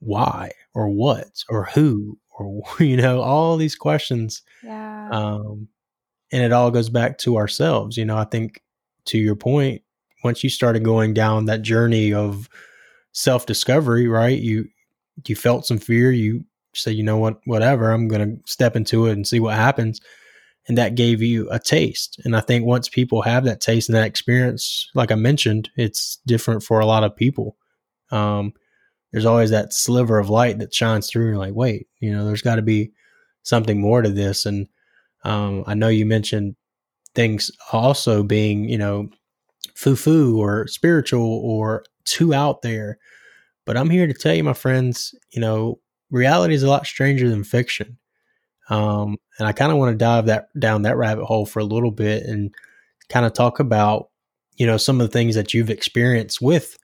why or what or who or *laughs* you know all these questions yeah um and it all goes back to ourselves you know i think to your point once you started going down that journey of self discovery right you you felt some fear you said you know what whatever i'm going to step into it and see what happens and that gave you a taste and i think once people have that taste and that experience like i mentioned it's different for a lot of people um there's always that sliver of light that shines through. And you're like, wait, you know, there's got to be something more to this. And um, I know you mentioned things also being, you know, foo foo or spiritual or too out there. But I'm here to tell you, my friends, you know, reality is a lot stranger than fiction. Um, and I kind of want to dive that down that rabbit hole for a little bit and kind of talk about, you know, some of the things that you've experienced with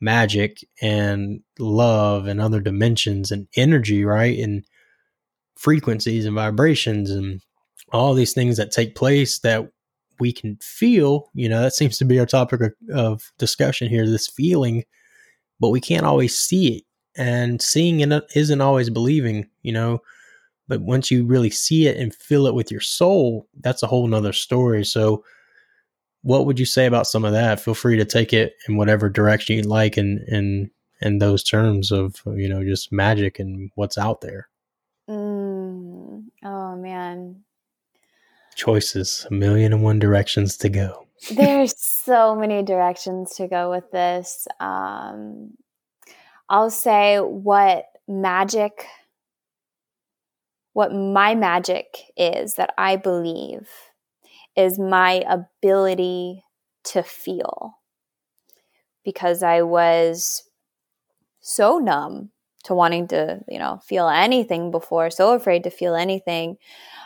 magic and love and other dimensions and energy, right? And frequencies and vibrations and all these things that take place that we can feel. You know, that seems to be our topic of, discussion here this feeling, but we can't always see it. And seeing it isn't always believing, you know. But once you really see it and feel it with your soul, that's a whole nother story. So, what would you say about some of that? Feel free to take it in whatever direction you like and in in those terms of you know just magic and what's out there. Mm. Oh man. Choices, a million and one directions to go. *laughs* There's so many directions to go with this. Um, I'll say what magic, what my magic is that I believe is my ability to feel because I was so numb to wanting to, you know, feel anything before, so afraid to feel anything.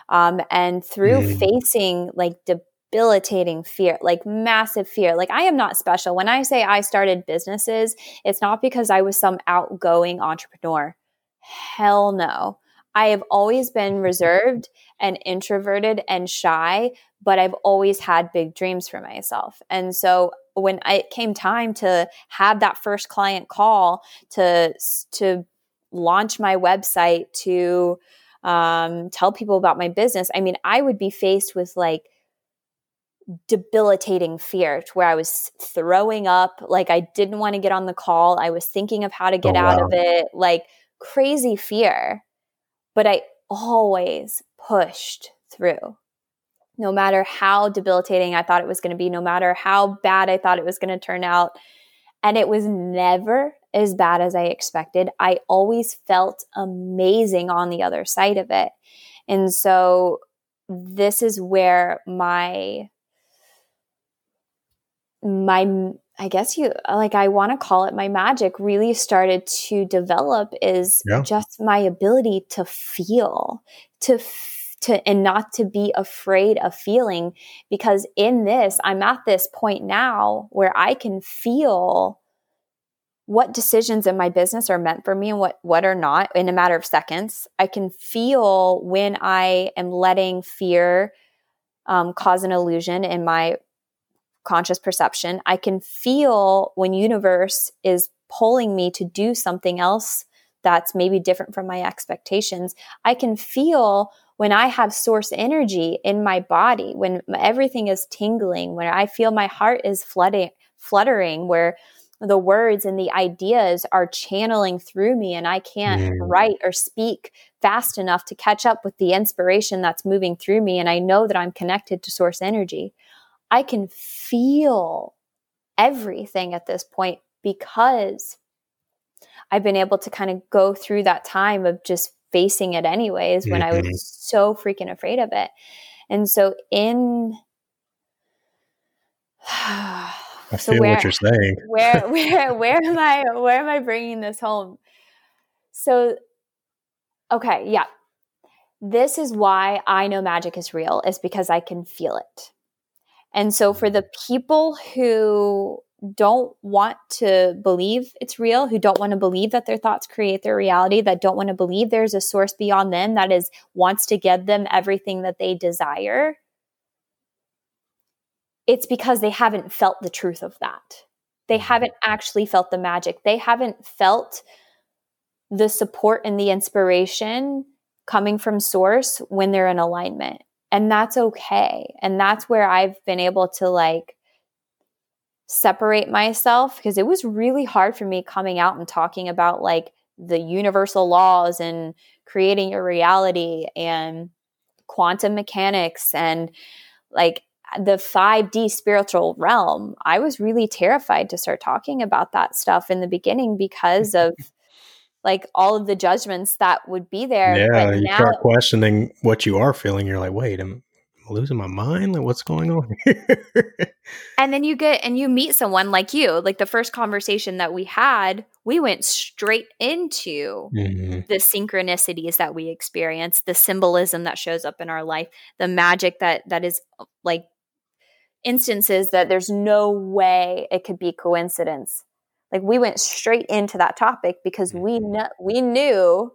Um, and through mm. facing like debilitating fear, like massive fear, like I am not special. When I say I started businesses, it's not because I was some outgoing entrepreneur. Hell no. I have always been *laughs* reserved and introverted and shy, but I've always had big dreams for myself. And so when it came time to have that first client call to to launch my website to um, tell people about my business, I mean, I would be faced with like debilitating fear to where I was throwing up, like I didn't want to get on the call. I was thinking of how to get oh, out wow. of it, like crazy fear. But I always pushed through no matter how debilitating I thought it was going to be, no matter how bad I thought it was going to turn out. And it was never as bad as I expected. I always felt amazing on the other side of it. And so this is where my my I guess you like I want to call it my magic really started to develop is yeah. just my ability to feel, to to and not to be afraid of feeling because in this I'm at this point now where I can feel what decisions in my business are meant for me and what what are not in a matter of seconds. I can feel when I am letting fear um, cause an illusion in my conscious perception. I can feel when universe is pulling me to do something else that's maybe different from my expectations. I can feel when I have source energy in my body, when everything is tingling, when I feel my heart is flooding, fluttering, where the words and the ideas are channeling through me and I can't mm. write or speak fast enough to catch up with the inspiration that's moving through me. And I know that I'm connected to source energy. I can feel everything at this point because I've been able to kind of go through that time of just facing it anyways when mm-hmm. I was mm-hmm. so freaking afraid of it. And so in *sighs* I so feel where, what you're saying. *laughs* where *laughs* where where am I where am I bringing this home? So okay, yeah. This is why I know magic is real is because I can feel it. And so for the people who don't want to believe it's real, who don't want to believe that their thoughts create their reality, that don't want to believe there's a source beyond them that is wants to give them everything that they desire, it's because they haven't felt the truth of that. They mm-hmm. haven't actually felt the magic. They haven't felt the support and the inspiration coming from source when they're in alignment. And that's okay. And that's where I've been able to like separate myself because it was really hard for me coming out and talking about like the universal laws and creating your reality and quantum mechanics and like the 5D spiritual realm. I was really terrified to start talking about that stuff in the beginning because *laughs* of like all of the judgments that would be there. Yeah, you now, start questioning what you are feeling. You're like, wait, I am, losing my mind? Like, what's going on *laughs* here? and then you get and you meet someone like you. Like the first conversation that we had, we went straight into mm-hmm. the synchronicities that we experience, the symbolism that shows up in our life, the magic that that is like instances that there's no way it could be coincidence. Like we went straight into that topic because we mm-hmm. know we knew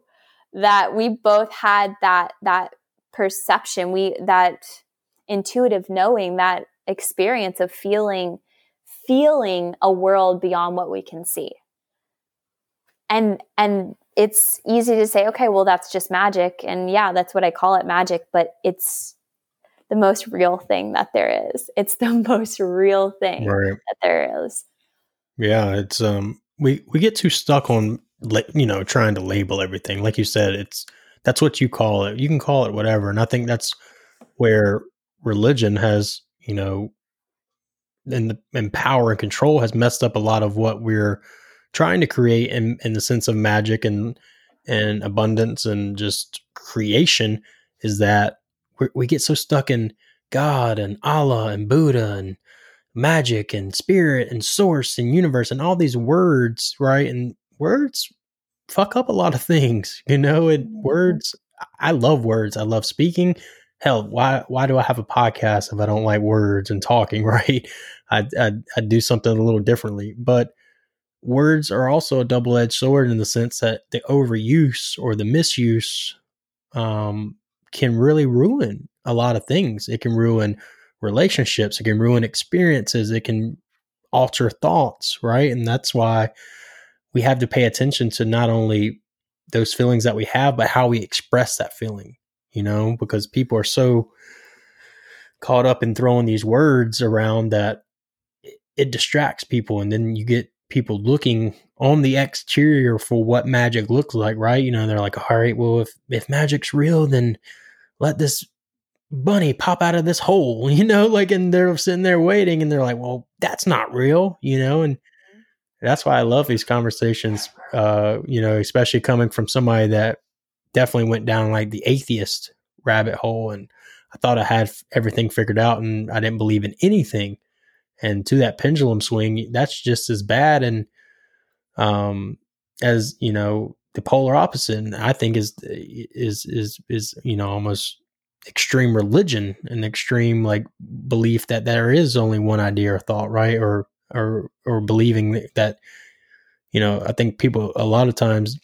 that we both had that that perception we that intuitive knowing that experience of feeling feeling a world beyond what we can see and and it's easy to say okay well that's just magic and yeah that's what i call it magic but it's the most real thing that there is it's the *laughs* most real thing right. that there is yeah it's um we we get too stuck on you know trying to label everything like you said it's that's what you call it. You can call it whatever. And I think that's where religion has, you know, and, the, and power and control has messed up a lot of what we're trying to create in, in the sense of magic and and abundance and just creation is that we get so stuck in God and Allah and Buddha and magic and spirit and source and universe and all these words, right? And words fuck up a lot of *laughs* things, you know, and mm-hmm. words I love words. I love speaking. Hell, why why do I have a podcast if I don't like words and talking, *laughs* right? I I I do something a little differently. But words are also a double-edged sword in the sense that the overuse or the misuse um, can really ruin a lot of things. It can ruin relationships, it can ruin experiences, it can alter thoughts, right? And that's why we have to pay attention to not only those feelings that we have, but how we express that feeling, you know, because people are so caught up in throwing these words around that it distracts people. And then you get people looking on the exterior for what magic looks like, right? You know, they're like, all right, well, if, if magic's real, then let this bunny pop out of this hole, *laughs* you know, like, and they're sitting there waiting and they're like, well, that's not real, you know, and that's why I love these conversations. Uh, you know, especially coming from somebody that definitely went down like the atheist rabbit hole, and I thought I had everything figured out, and I didn't believe in anything. And to that pendulum swing, that's just as bad, and um, as you know, the polar opposite. And I think is is is is you know almost extreme religion and extreme like belief that there is only one idea or thought, right? Or or or believing that you know i think people a lot of times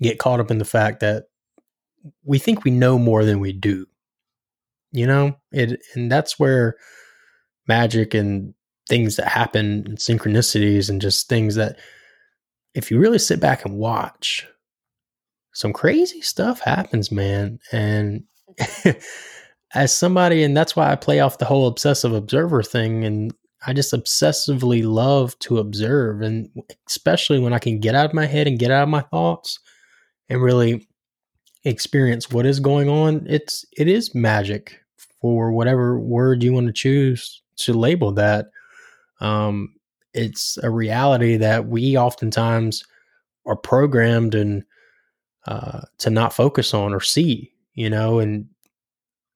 get caught up in the fact that we think we know more than we do you know it and that's where magic and things that happen and synchronicities and just things that if you really sit back and watch some crazy stuff happens man and *laughs* as somebody and that's why i play off the whole obsessive observer thing and I just obsessively love to observe, and especially when I can get out of my head and get out of my thoughts and really experience what is going on. It's it is magic for whatever word you want to choose to label that. Um, it's a reality that we oftentimes are programmed and uh, to not focus on or see, you know, and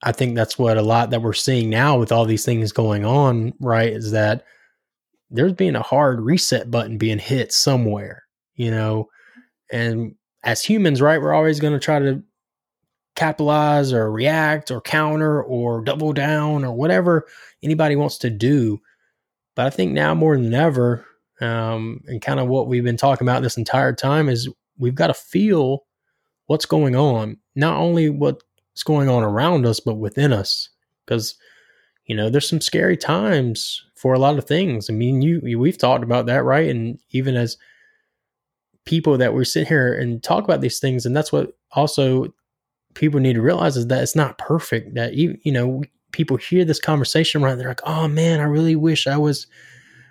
I think that's what a lot that we're seeing now with all these things going on, right? Is that there's being a hard reset button being hit somewhere, you know, and as humans, right, we're always going to try to capitalize or react or counter or double down or whatever anybody wants to do. But I think now more than ever, um, and kind of what we've been talking about this entire time is we've got to feel what's going on, not only what's going on around us, but within us. Because, you know, there's some scary times for a lot of things. I mean, you, we've talked about that, right? And even as people that we sit here and talk about these things, and that's what also people need to realize is that it's not perfect. That you, you know, people hear this conversation right, they're like, "Oh man, I really wish I was."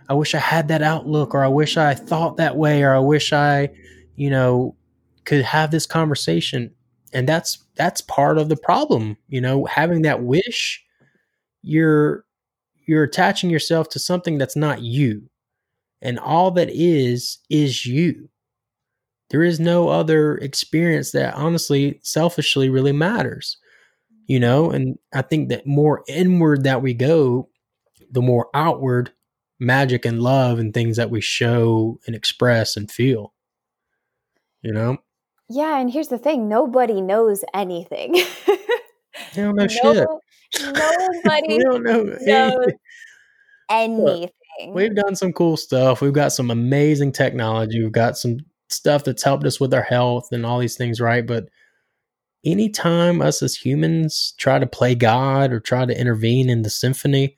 I wish I had that outlook, or I wish I thought that way, or I wish I, you know, could have this conversation. And that's that's part of the problem, you know, having that wish, you're you're attaching yourself to something that's not you. And all that is is you. There is no other experience that honestly, selfishly really matters. You know, and I think that more inward that we go, the more outward magic and love and things that we show and express and feel. You know? Yeah, and here's the thing nobody knows anything. you don't know *laughs* no, shit. Nobody *laughs* don't know *laughs* knows anything. Look, we've done some cool stuff. We've got some amazing technology. We've got some stuff that's helped us with our health and all these things, right? But anytime us as humans try to play God or try to intervene in the symphony,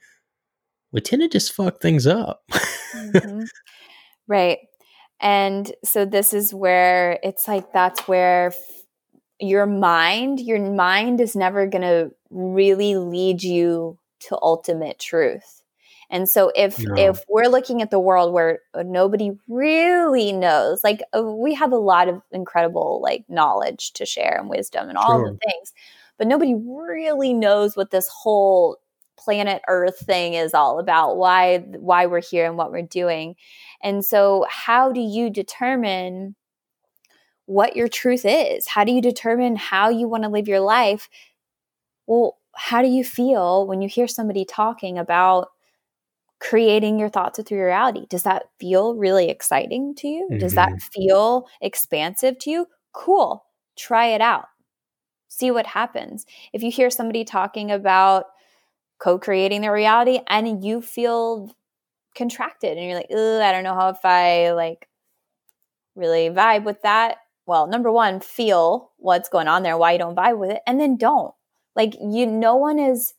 we tend to just fuck things up. mm-hmm. *laughs* Right. And so this is where it's like that's where f- your mind, your mind is never going to really lead you to ultimate truth. And so if no. if we're looking at the world where nobody really knows, like uh, we have a lot of incredible like knowledge to share and wisdom and all sure. the things, but nobody really knows what this whole planet earth thing is all about why why we're here and what we're doing and so how do you determine what your truth is how do you determine how you want to live your life well how do you feel when you hear somebody talking about creating your thoughts through your reality. Does that feel really exciting to you? Mm-hmm. does that mm-hmm. feel expansive to you? Cool. Try it out. See what happens. If you hear somebody talking about co-creating their reality and you feel contracted and you're like I don't know how if I like really vibe with that well number one feel what's going on there why you don't vibe with it and then don't. Like you no one is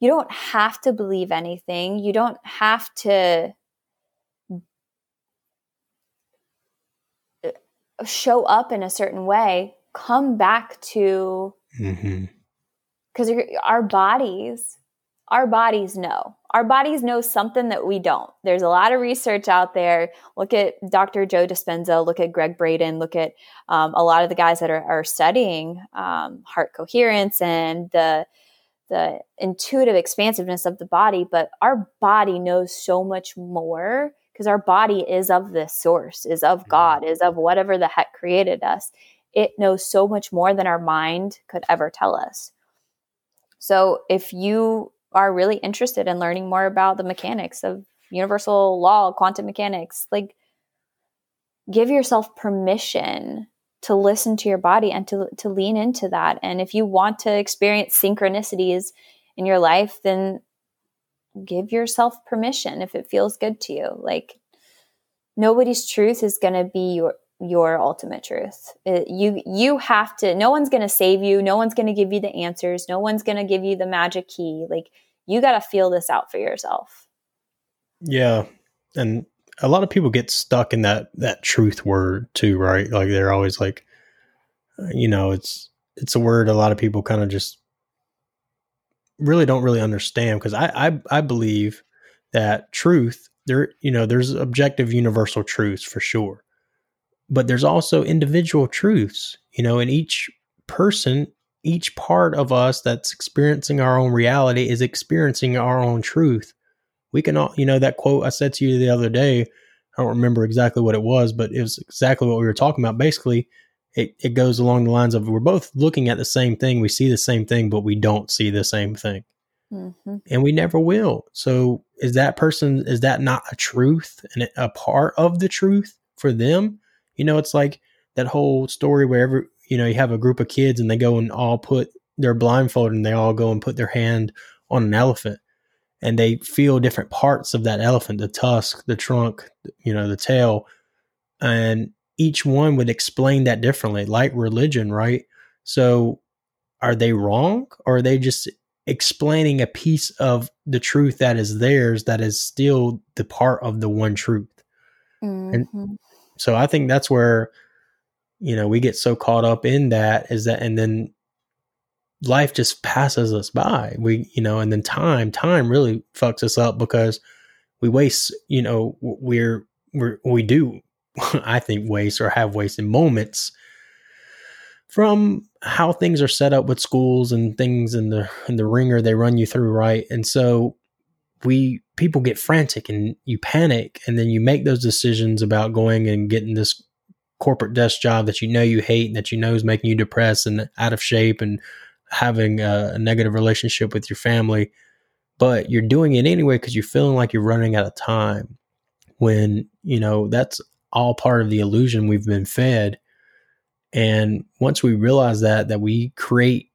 you don't have to believe anything you don't have to uh, show up in a certain way come back to because mm-hmm. our bodies our bodies know. Our bodies know something that we don't. There's a lot of research out there. Look at Dr. Joe Dispenza, look at Gregg Braden, look at um, a lot of the guys that are, are studying um, heart coherence and the the intuitive expansiveness of the body. But our body knows so much more because our body is of this source, is of mm-hmm. God, is of whatever the heck created us. It knows so much more than our mind could ever tell us. So if you are really interested in learning more about the mechanics of universal law, quantum mechanics, like give yourself permission to listen to your body and to to lean into that. And if you want to experience synchronicities in your life, then give yourself permission if it feels good to you. Like nobody's truth is going to be your your ultimate truth. It, you you have to. No one's going to save you. No one's going to give you the answers. No one's going to give you the magic key. Like you got to feel this out for yourself. Yeah, and a lot of people get stuck in that that truth word too, right? Like they're always like, uh, you know, it's it's a word a lot of people kind of just really don't really understand because I, I I believe that truth there you know there's objective universal truths for sure but there's also individual truths, you know, and each person, each part of us that's experiencing our own reality is experiencing our own truth. We can all, you know, that quote I said to you the other day, I don't remember exactly what it was, but it was exactly what we were talking about. Basically, it, it goes along the lines of we're both looking at the same thing, we see the same thing, but we don't see the same thing. Mm-hmm. And we never will. So is that person, is that not a truth and a part of the truth for them? You know, it's like that whole story where every, you know, you have a group of kids and they go and all put their blindfolded and they all go and put their hand on an elephant and they feel different parts of that elephant, the tusk, the trunk, you know, the tail. And each one would explain that differently, like religion, right? So are they wrong or are they just explaining a piece of the truth that is theirs that is still the part of the one truth? Mm-hmm. And so I think that's where, you know, we get so caught up in that is that, and then life just passes us by. We, you know, and then time, time really fucks us up because we waste, you know, we're, we're, we do *laughs* I think waste or have wasted moments from how things are set up with schools and things in the in the ringer they run you through right and so we people get frantic and you panic and then you make those decisions about going and getting this corporate desk job that you know you hate and that you know is making you depressed and out of shape and having a, negative relationship with your family but you're doing it anyway because you're feeling like you're running out of time when you know that's all part of the illusion we've been fed. And once we realize that, that we create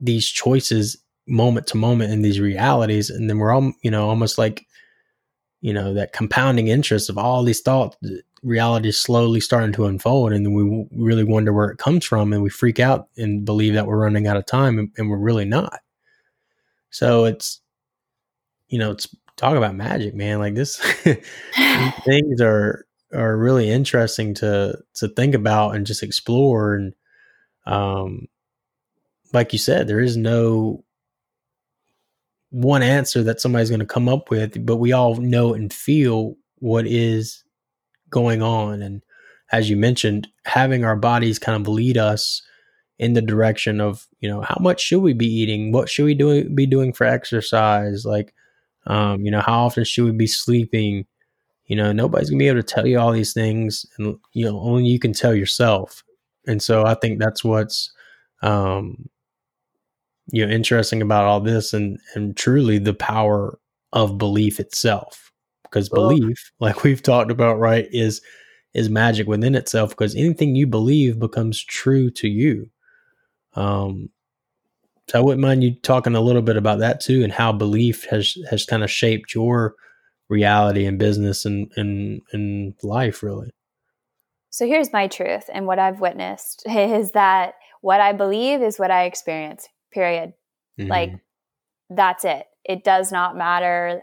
these choices moment to moment in these realities, and then we're all, you know, almost like, you know, that compounding interest of all these thoughts, reality is slowly starting to unfold. And then we really wonder where it comes from and we freak out and believe that we're running out of time and, and we're really not. So it's, you know, it's talk about magic, man. Like this, *laughs* *sighs* things are are really interesting to to think about and just explore and um like you said there is no one answer that somebody's going to come up with but we all know and feel what is going on. And as you mentioned having our bodies kind of lead us in the direction of you know how much should we be eating? What should we do be doing for exercise? Like um you know how often should we be sleeping? You know, nobody's gonna be able to tell you all these things, and you know, only you can tell yourself. And so I think that's what's um, you know interesting about all this, and and truly the power of belief itself, because belief, like we've talked about, right, is is magic within itself. Because anything you believe becomes true to you. Um, so I wouldn't mind you talking a little bit about that too, and how belief has has kind of shaped your reality and business and and and life really so here's my truth and what i've witnessed *laughs* is that what i believe is what i experience period mm-hmm. like that's it it does not matter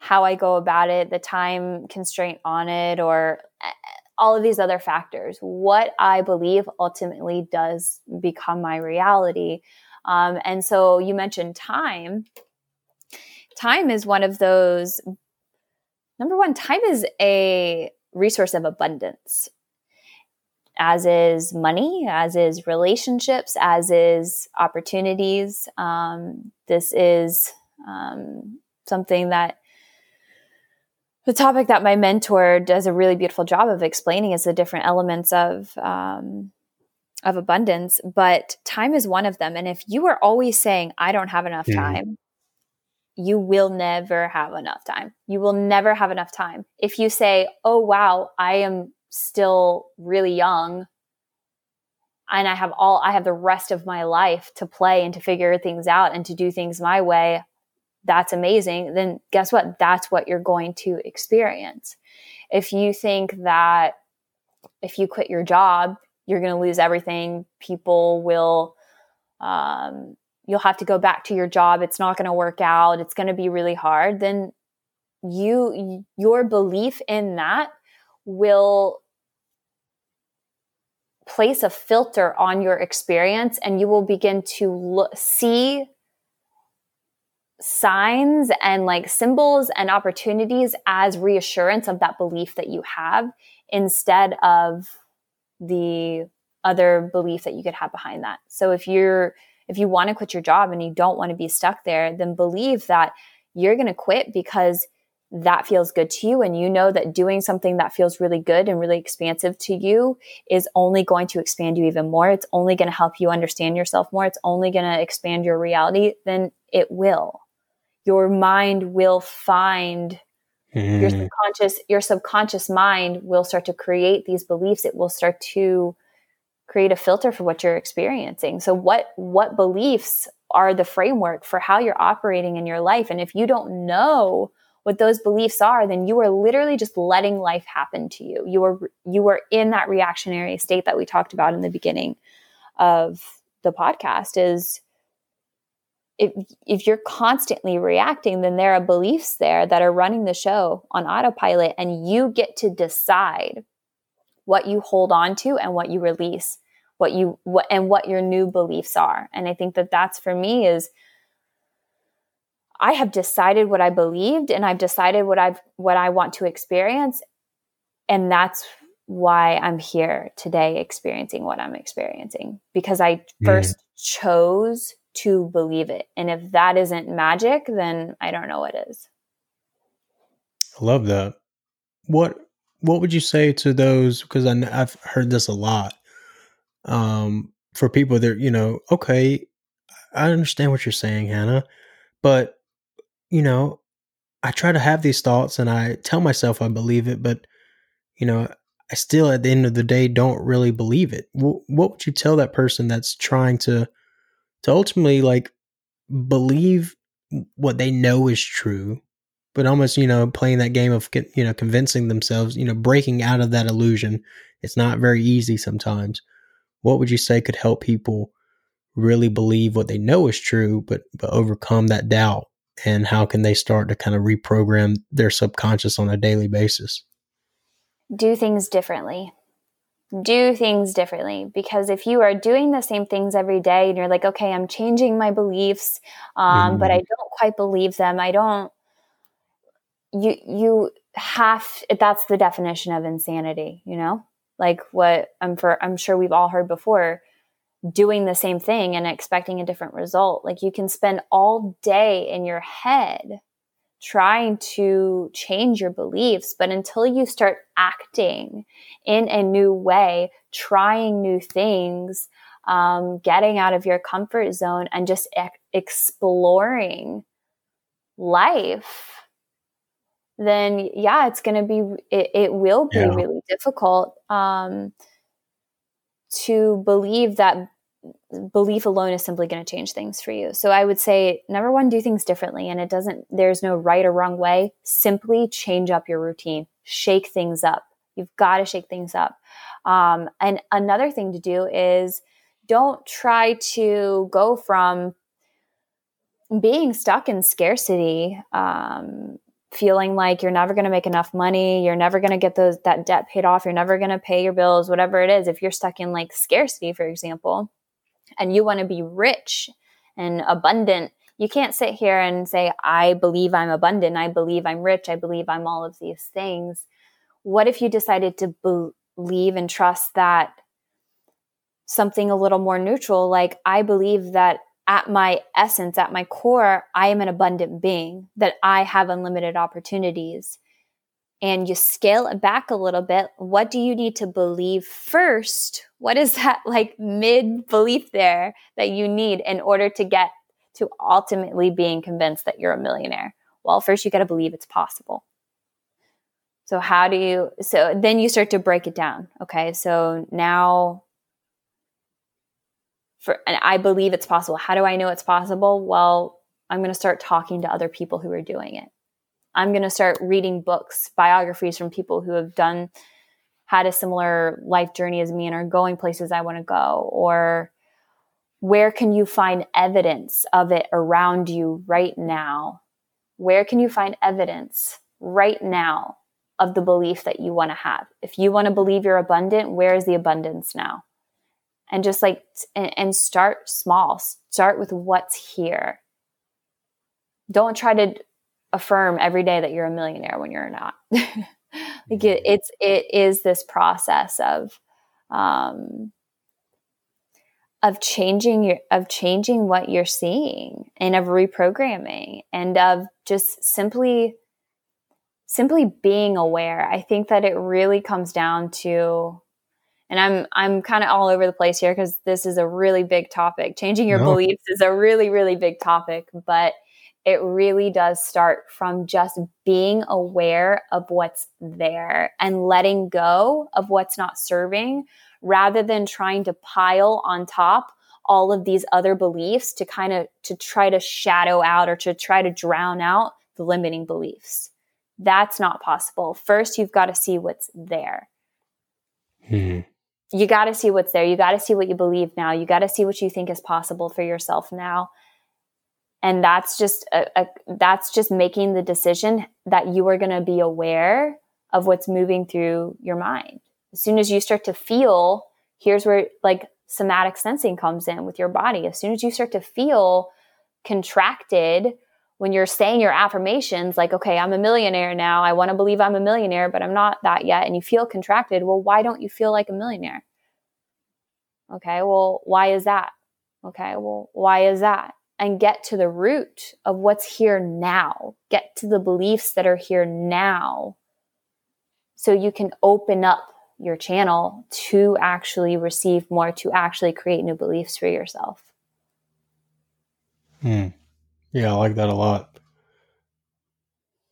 how i go about it the time constraint on it or eh, all of these other factors. What i believe ultimately does become my reality. Um, and so you mentioned time. Time is one of those number one time is a resource of abundance. As is money as is relationships as is opportunities. Um, this is um, something that the topic that my mentor does a really beautiful job of explaining is the different elements of um, of abundance but time is one of them and if you are always saying i don't have enough time you will never have enough time. You will never have enough time. If you say, oh, wow, I am still really young and I have all, I have the rest of my life to play and to figure things out and to do things my way, that's amazing. Then guess what? That's what you're going to experience. If you think that if you quit your job, you're going to lose everything, people will, um, you'll have to go back to your job it's not going to work out it's going to be really hard then you your belief in that will place a filter on your experience and you will begin to look, see signs and like symbols and opportunities as reassurance of that belief that you have instead of the other belief that you could have behind that. So if you're if you want to quit your job and you don't want to be stuck there, then believe that you're going to quit because that feels good to you and you know that doing something that feels really good and really expansive to you is only going to expand you even more. It's only going to help you understand yourself more. It's only going to expand your reality. Then it will your mind will find mm. your subconscious your subconscious mind will start to create these beliefs it will start to create a filter for what you're experiencing so what what beliefs are the framework for how you're operating in your life and if you don't know what those beliefs are, then you are literally just letting life happen to you. You are you are in that reactionary state that we talked about in the beginning of the podcast is if if you're constantly reacting, then there are beliefs there that are running the show on autopilot and you get to decide what you hold on to and what you release, what you what and what your new beliefs are. And I think that that's for me is I have decided what I believed and I've decided what I've what I want to experience and that's why I'm here today experiencing what I'm experiencing because I mm. first mm. chose to believe it. And if that isn't magic, then I don't know what is. I love that. What what would you say to those because I've heard this a lot um for people that you know okay I understand what you're saying Hannah but you know, I try to have these thoughts and I tell myself I believe it, but you know, I still at the end of the day don't really believe it. W- what would you tell that person that's trying to to ultimately like believe what they know is true, but almost you know playing that game of you know convincing themselves, you know, breaking out of that illusion. It's not very easy sometimes. What would you say could help people really believe what they know is true, but but overcome that doubt and how can they start to kind of reprogram their subconscious on a daily basis? Do things differently. Do things differently because if you are doing the same things every day and you're like, okay, I'm changing my beliefs, um, mm. but I mm-hmm. don't quite believe them. I don't. You you have that's the definition of insanity. You know, like what I'm for. I'm sure we've all heard before doing the same thing and expecting a different result. Like you can spend all day in your head trying to change your beliefs, but until you start acting in a new way, trying new things, um, getting out of your comfort zone and just e- exploring life, then yeah, it's going to be, it, it, will be yeah. really difficult. Um, to believe that belief alone is simply going to change things for you. So I would say number one, do things differently. And it doesn't, there's no right or wrong way. Simply change up your routine, shake things up. You've got to shake things up. Um, and another thing to do is don't try to go from being stuck in scarcity, um, feeling like you're never going to make enough money, you're never going to get those that debt paid off, you're never going to pay your bills, whatever it is. If you're stuck in like scarcity, for example, and you want to be rich and abundant, you can't sit here and say, I believe I'm abundant, I believe I'm rich, I believe I'm all of these things. What if you decided to believe and trust that something a little more neutral, like I believe that at my essence, at my core, I am an abundant being, that I have unlimited opportunities. And you scale it back a little bit. What do you need to believe first? What is that *laughs* like mid belief there that you need in order to get to ultimately being convinced that you're a millionaire? Well, first you got to believe it's possible. So, how do you, so then you start to break it down. Okay. So now for and I believe it's possible. How do I know it's possible? Well, I'm going to start talking to other people who are doing it. I'm going to start reading books, biographies from people who have done had a similar life journey as me and are going places I want to go or where can you find evidence of it around you right now? Where can you find evidence right now of the belief that you want to have? If you want to believe you're abundant, where is the abundance now? and just like and, and start small start with what's here don't try to affirm every day that you're a millionaire when you're not *laughs* like it, mm-hmm. it's it is this process of um of changing your of changing what you're seeing and of reprogramming and of just simply simply being aware. I think that it really comes down to and I'm I'm kind of all over the place here because this is a really big topic. Changing your no. beliefs is a really really big topic, but it really does start from just being aware of what's there and letting go of what's not serving rather than trying to pile on top all of these other beliefs to kind of to try to shadow out or to try to drown out the limiting beliefs. That's not possible. First, you've got to see what's there. Hmm. You got to see what's there. You got to see what you believe now. You got to see what you think is possible for yourself now and that's just a, a, that's just making the decision that you are going to be aware of what's moving through your mind. As soon as you start to feel here's where like somatic sensing comes in with your body. As soon as you start to feel contracted when you're saying your affirmations like okay i'm a millionaire now. I want to believe i'm a millionaire but i'm not that yet and you feel contracted well why don't you feel like a millionaire? Okay well why is that? Okay well why is that and get to the root of what's here now. Get to the beliefs that are here now so you can open up your channel to actually receive more, to actually create new beliefs for yourself. Hmm. Yeah, I like that a lot.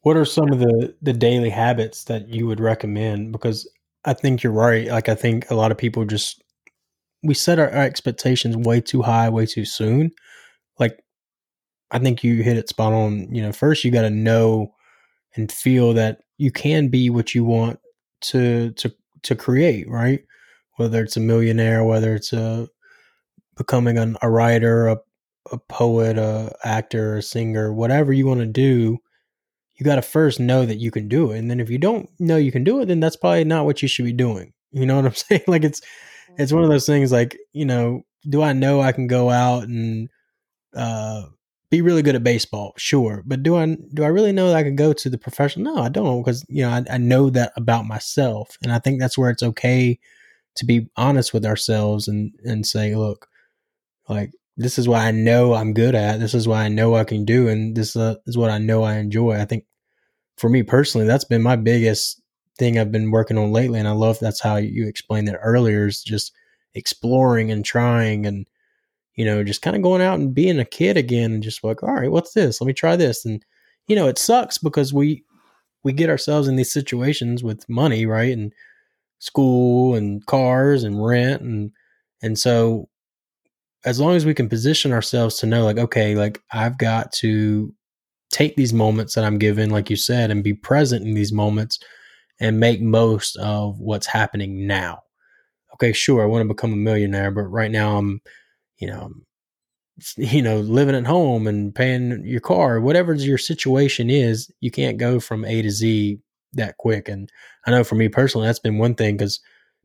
What are some of the the daily habits that you would recommend? Because I think you're right. Like I think a lot of people just we set our, our expectations way too high, way too soon I think you hit it spot on. You know, first you got to know and feel that you can be what you want to to to create, right? Whether it's a millionaire, whether it's a becoming an, a writer, a a poet, a actor, a singer, whatever you want to do, you got to first know that you can do it. And then if you don't know you can do it, then that's probably not what you should be doing. *laughs* You know what I'm *laughs* saying? Like it's it's one of those things like, you know, do I know I can go out and uh be really good at baseball, sure. But do I do I really know that I can go to the professional? No, I don't, because you know I, I know that about myself, and I think that's where it's okay to be honest with ourselves and and say, look, like this is what I know I'm good at. This is what I know I can do, and this uh, is what I know I enjoy. I think for me personally, that's been my biggest thing I've been working on lately, and I love that's how you explained it earlier. Is just exploring and trying and you know, just kind of going out and being a kid again and just like, all right, what's this? Let me try this. And, you know, it sucks because we, we get ourselves in these situations with money, right? And school and cars and rent. And, and so as long as we can position ourselves to know, like, okay, like I've got to take these moments that I'm given, like you said, and be present in these moments and make most of what's happening now. Okay, sure, I want to become a millionaire, but right now I'm you know, you know, living at home and paying your car, whatever your situation is, you can't go from A to Z that quick. And I know for me personally, that's been one thing because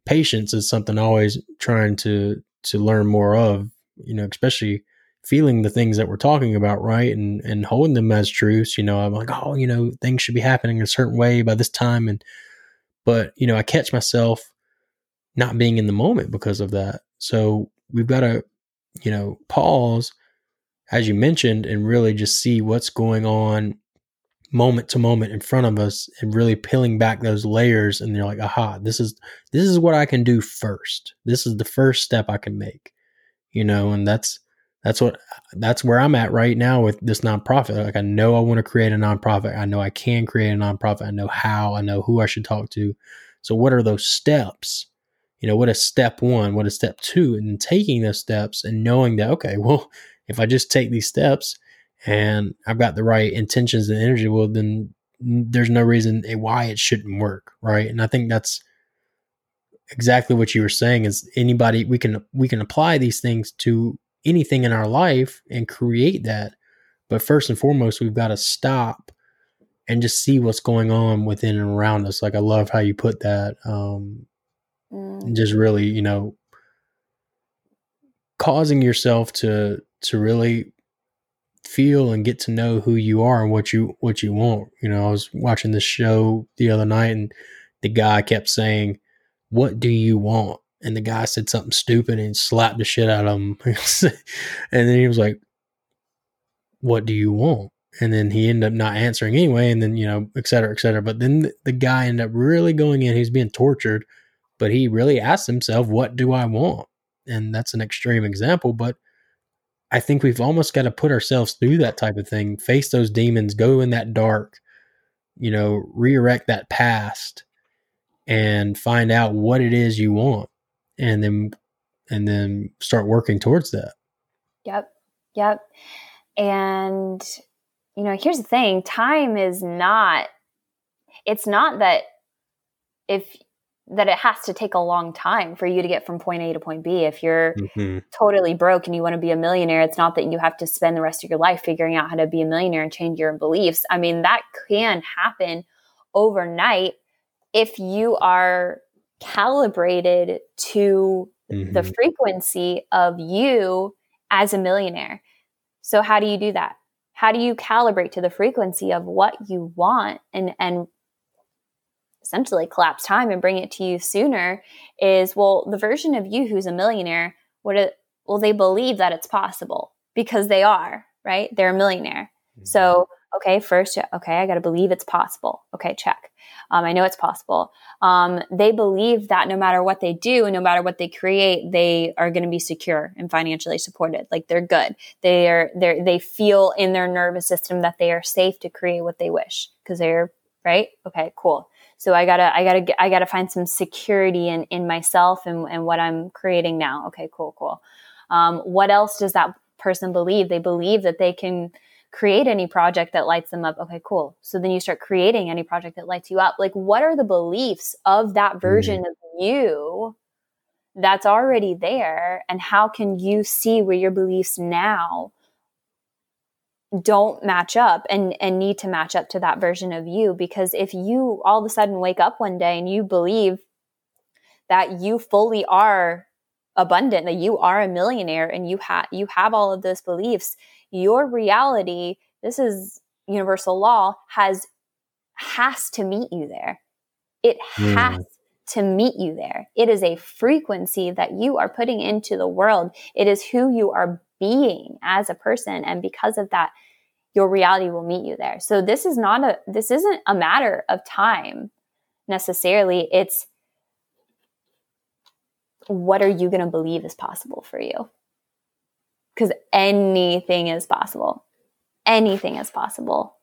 patience is something always trying to to learn more of. You know, especially feeling the things that we're talking about, right, and and holding them as truths. You know, I'm like, oh, you know, things should be happening a certain way by this time, and but you know, I catch myself not being in the moment because of that. So we've got to you know, pause, as you mentioned, and really just see what's going on moment to moment in front of us and really peeling back those layers and you're like aha this is this is what i can do first. This is the first step i can make you know and that's that's what that's where i'm at right now with this nonprofit. Like i know i want to create a nonprofit. I know i can create a nonprofit. I know how. I know who i should talk to. So what are those steps you know, what is step one? What is step two? And taking those steps and knowing that, okay, well, *laughs* if I just take these steps and I've got the right intentions and energy, well, then there's no reason why it shouldn't work. Right. And I think that's exactly what you were saying is anybody, we can, we can apply these things to anything in our life and create that. But first and foremost, we've got to stop and just see what's going on within and around us. Like I love how you put that. Um, mm. just really you know causing yourself to to really feel and get to know who you are and what you what you want you know i was watching this show the other night and the guy kept saying what do you want and the guy said something stupid and slapped the shit out of him *laughs* and then he was like what do you want and then he ended up not answering anyway, and then you know, et cetera, et cetera. But then the, the guy ended up really going in. He's being tortured, but he really asked himself, "What do I want?" And that's an extreme example, but I think we've almost got to put ourselves through that type of thing, face those demons, go in that dark, you know, re-erect that past, and find out what it is you want, and then and then start working towards that. Yep. Yep. And you know, here's the thing time is not, it's not that if, that it has to take a long time for you to get from point A to point B. If you're mm-hmm. totally broke and you want to be a millionaire, it's not that you have to spend the rest of your life figuring out how to be a millionaire and change your beliefs. I mean, that can happen overnight if you are calibrated to mm-hmm. the frequency of you as a millionaire. So, how do you do that? how do you calibrate to the frequency of what you want and and essentially collapse time and bring it to you sooner is well the version of you who's a millionaire what it, well they believe that it's possible because they are right they're a millionaire mm-hmm. so okay first okay i got to believe it's possible okay check um, I know it's possible. Um, they believe that no matter what they do, no matter what they create, they are going to be secure and financially supported. Like they're good. They are they they feel in their nervous system that they are safe to create what they wish because they're right. Okay, cool. So I gotta I gotta I gotta find some security in in myself and and what I'm creating now. Okay, cool, cool. Um, what else does that person believe? They believe that they can create any project that lights them up. Okay, cool. So then you start creating any project that lights you up. Like, what are the beliefs of that version mm. of you that's already there? And how can you see where your beliefs now don't match up and, and need to match up to that version of you? Because if you all of a sudden wake up one day and you believe that you fully are abundant that you are a millionaire and you have you have all of those beliefs your reality, this is universal law, has has to meet you there. It mm. has to meet you there. It is a frequency that you are putting into the world. It is who you are being as a person. And because of that, your reality will meet you there. So this is not a, this isn't a matter of time necessarily. It's what are you going to believe is possible for you? because anything is possible. Anything is possible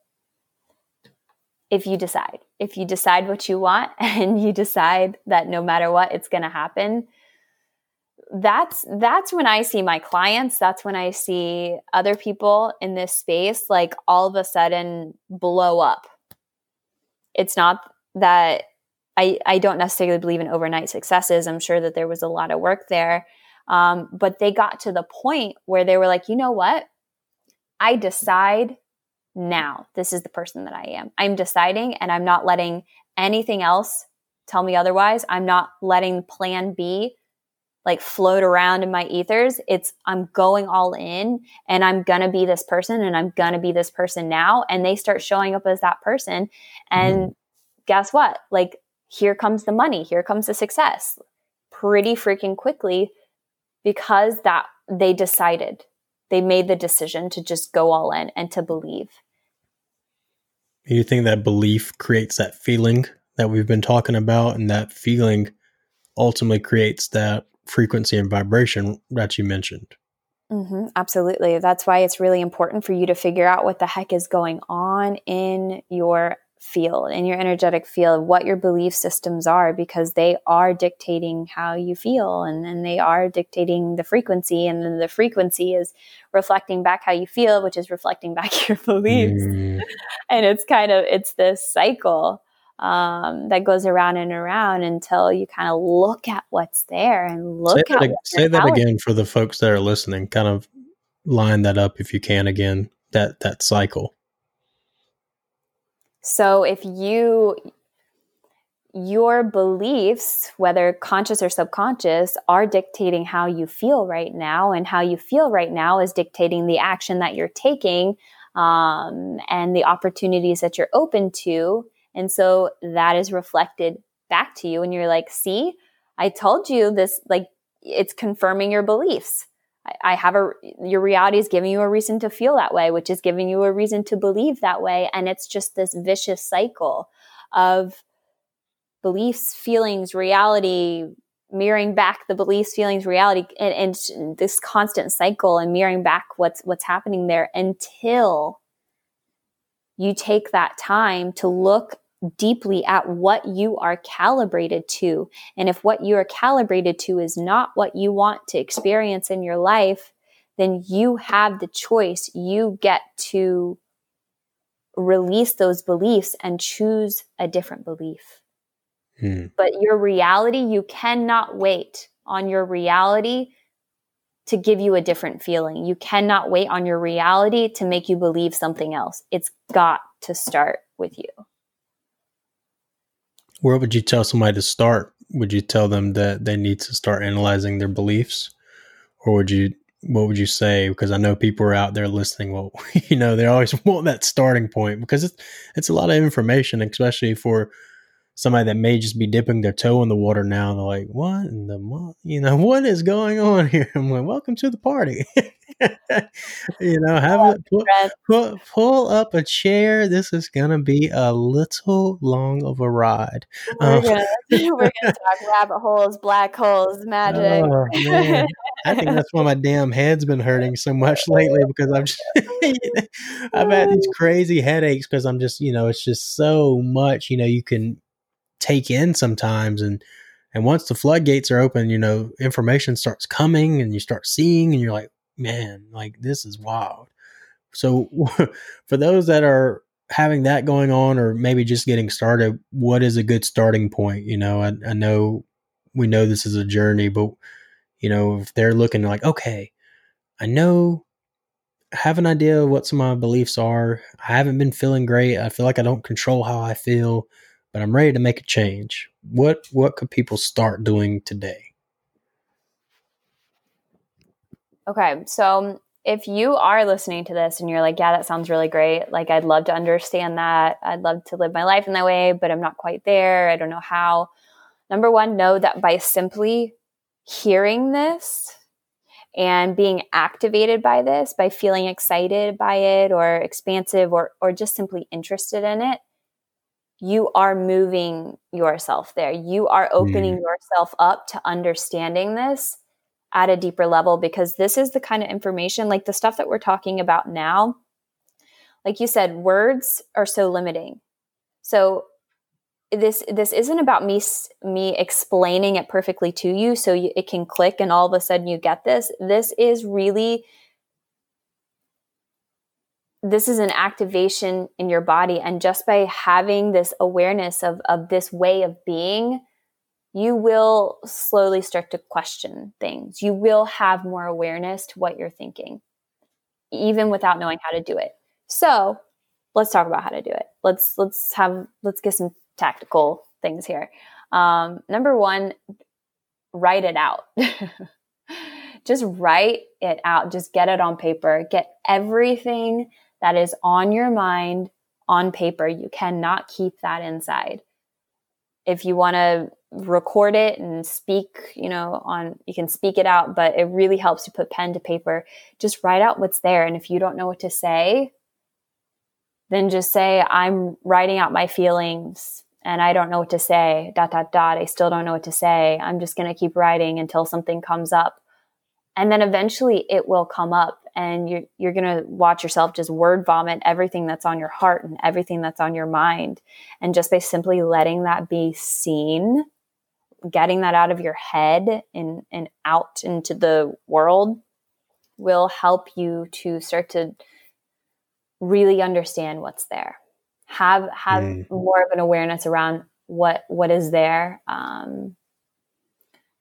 if you decide. If you decide what you want *laughs* and you decide that no matter what, it's going to happen. That's that's when I see my clients. That's when I see other people in this space like all of a sudden blow up. It's not that I, I don't necessarily believe in overnight successes. I'm sure that there was a lot of work there. Um, but they got to the point where they were like, you know what? I decide now this is the person that I am. I'm deciding and I'm not letting anything else tell me otherwise. I'm not letting plan B like float around in my ethers. It's I'm going all in and I'm going to be this person and I'm going to be this person now and they start showing up as that person and mm. guess what? Like here comes the money, here comes the success. Pretty freaking quickly because that they decided they made the decision to just go all in and to believe you think that belief creates that feeling that we've been talking about and that feeling ultimately creates that frequency and vibration that you mentioned. Mm-hmm, absolutely. That's why it's really important for you to figure out what the heck is going on in your field in your energetic field what your belief systems are because they are dictating how you feel and then they are dictating the frequency and then the frequency is reflecting back how you feel which is reflecting *laughs* back your beliefs. Mm. and it's kind of it's this cycle um, that goes around and around until you kind of look at what's there and look say at that, say that again for the folks that are listening kind of line that up if you can again that that cycle so if you your beliefs, whether conscious or subconscious, are dictating how you feel right now, and how you feel right now is dictating the action that you're taking um, and the opportunities that you're open to. And so that is reflected back to you, and you're like, see, I told you this, like, it's confirming your beliefs. I have a, your reality is giving you a reason to feel that way, which is giving you a reason to believe that way. And it's just this vicious cycle of beliefs, feelings, reality, mirroring back the beliefs, feelings, reality, and, and this constant cycle and mirroring back what's, what's happening there until you take that time to look deeply at what you are calibrated to. And if what you are calibrated to is not what you want to experience in your life, then you have the choice. You get to release those beliefs and choose a different belief. Hmm. But your reality, you cannot wait on your reality to give you a different feeling. You cannot wait on your reality to make you believe something else. It's got to start with you where would you tell somebody to start? Would you tell them that they need to start analyzing their beliefs, or would you? What would you say? Because I know people are out there listening. Well, *laughs* you know, they always *laughs* want that starting point because it's it's a lot of information, especially for somebody that may just be dipping their toe in the water now. And they're like, "What in the you know *laughs* what is going on here?" I'm like, "Welcome to the party." *laughs* you know, have it pull, pull, pull, up a chair. This is gonna be a little long of a ride. We're, um, gonna, *laughs* we're gonna talk rabbit holes, black holes, magic. Oh. I think that's why my damn head's been hurting so much lately because I've just I've had these crazy headaches because I'm just you know it's just so much you know you can take in sometimes and and once the floodgates are open you know information starts coming and you start seeing and you're like man, like this is wild. So, *laughs* for those that are having that going on, or maybe just getting started, what is a good starting point? You know, I, I know we know this is a journey, but you know, if they're looking like, okay, I know, I have an idea of what some of my beliefs are. I haven't been feeling great. I feel like I don't control how I feel, but I'm ready to make a change. What what could people start doing today? Okay. So um, if you are listening to this and you're like, yeah, that sounds really great. Like, I'd love to understand that. I'd love to live my life in that way, but I'm not quite there. I don't know how. Number one, know that by simply hearing this and being activated by this, by feeling excited by it or expansive or, or just simply interested in it, you are moving yourself there. You are opening mm. yourself up to understanding this at a deeper level because this is the kind of information like the stuff that we're talking about now like you said words are so limiting so this this isn't about me me explaining it perfectly to you so you, it can click and all of a sudden you get this this is really this is an activation in your body and just by having this awareness of of this way of being you will slowly start to question things. You will have more awareness to what you're thinking, even without knowing how to do it. So let's talk about how to do it. Let's let's have let's get some tactical things here. Um, number one, write it out. *laughs* Just write it out. Just get it on paper. Get everything that is on your mind on paper. You cannot keep that inside. If you want to record it and speak, you know, on, you can speak it out, but it really helps to put pen to paper. Just write out what's there. And if you don't know what to say, then just say, I'm writing out my feelings and I don't know what to say, dot, dot, dot. I still don't know what to say. I'm just going to keep writing until something comes up. And then eventually it will come up and you're, you're going to watch yourself just word vomit everything that's on your heart and everything that's on your mind. And just by simply letting that be seen, getting that out of your head and, and out into the world will help you to start to really understand what's there have have mm. more of an awareness around what what is there um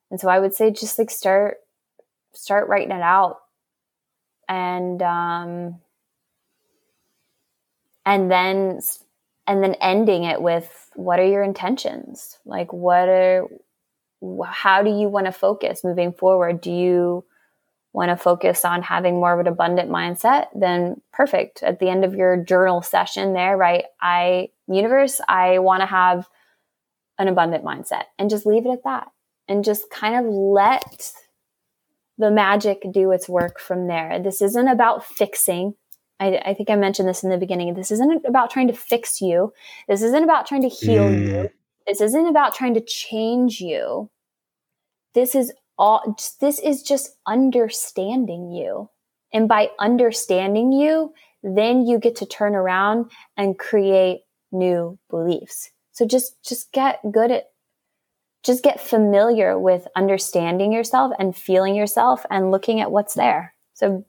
and so i would say just like start start writing it out and um and then and then ending it with what are your intentions like what are how do you want to focus moving forward? Do you want to focus on having more of an abundant mindset? Then perfect. At the end of your journal session there, right? I, universe, I want to have an abundant mindset and just leave it at that and just kind of let the magic do its work from there. This isn't about fixing. I, I, think I mentioned this in the beginning. This isn't about trying to fix you. This isn't about trying to heal mm. you. This isn't about trying to change you. This is all, this is just understanding you. And by understanding you, then you get to turn around and create new beliefs. So just, just get good at, just get familiar with understanding yourself and feeling yourself and looking at what's there. So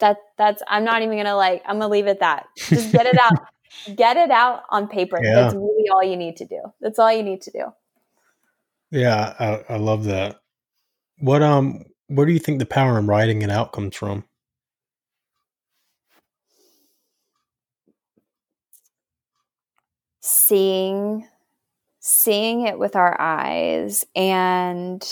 that, that's, I'm not even gonna like, I'm gonna leave it that. Just get it out. *laughs* get it out on paper. Yeah. That's really all you need to do. That's all you need to do. Yeah, I, I love that. What um where do you think the power in writing it out comes from? Seeing seeing it with our eyes and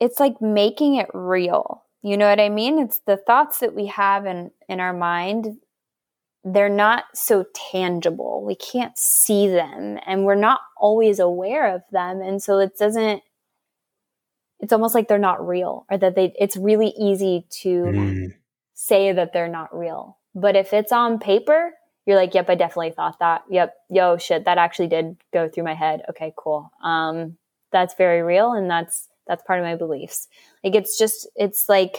it's like making it real. You know what I mean? It's the thoughts that we have in in our mind they're not so tangible. We can't see them and we're not always aware of them. And so it doesn't, it's almost like they're not real or that they, it's really easy to mm. say that they're not real. But if it's on paper, you're like, yep, I definitely thought that. Yep. Yo, shit, that actually did go through my head. Okay, cool. Um, that's very real. And that's, that's part of my beliefs. Like it's just, it's like,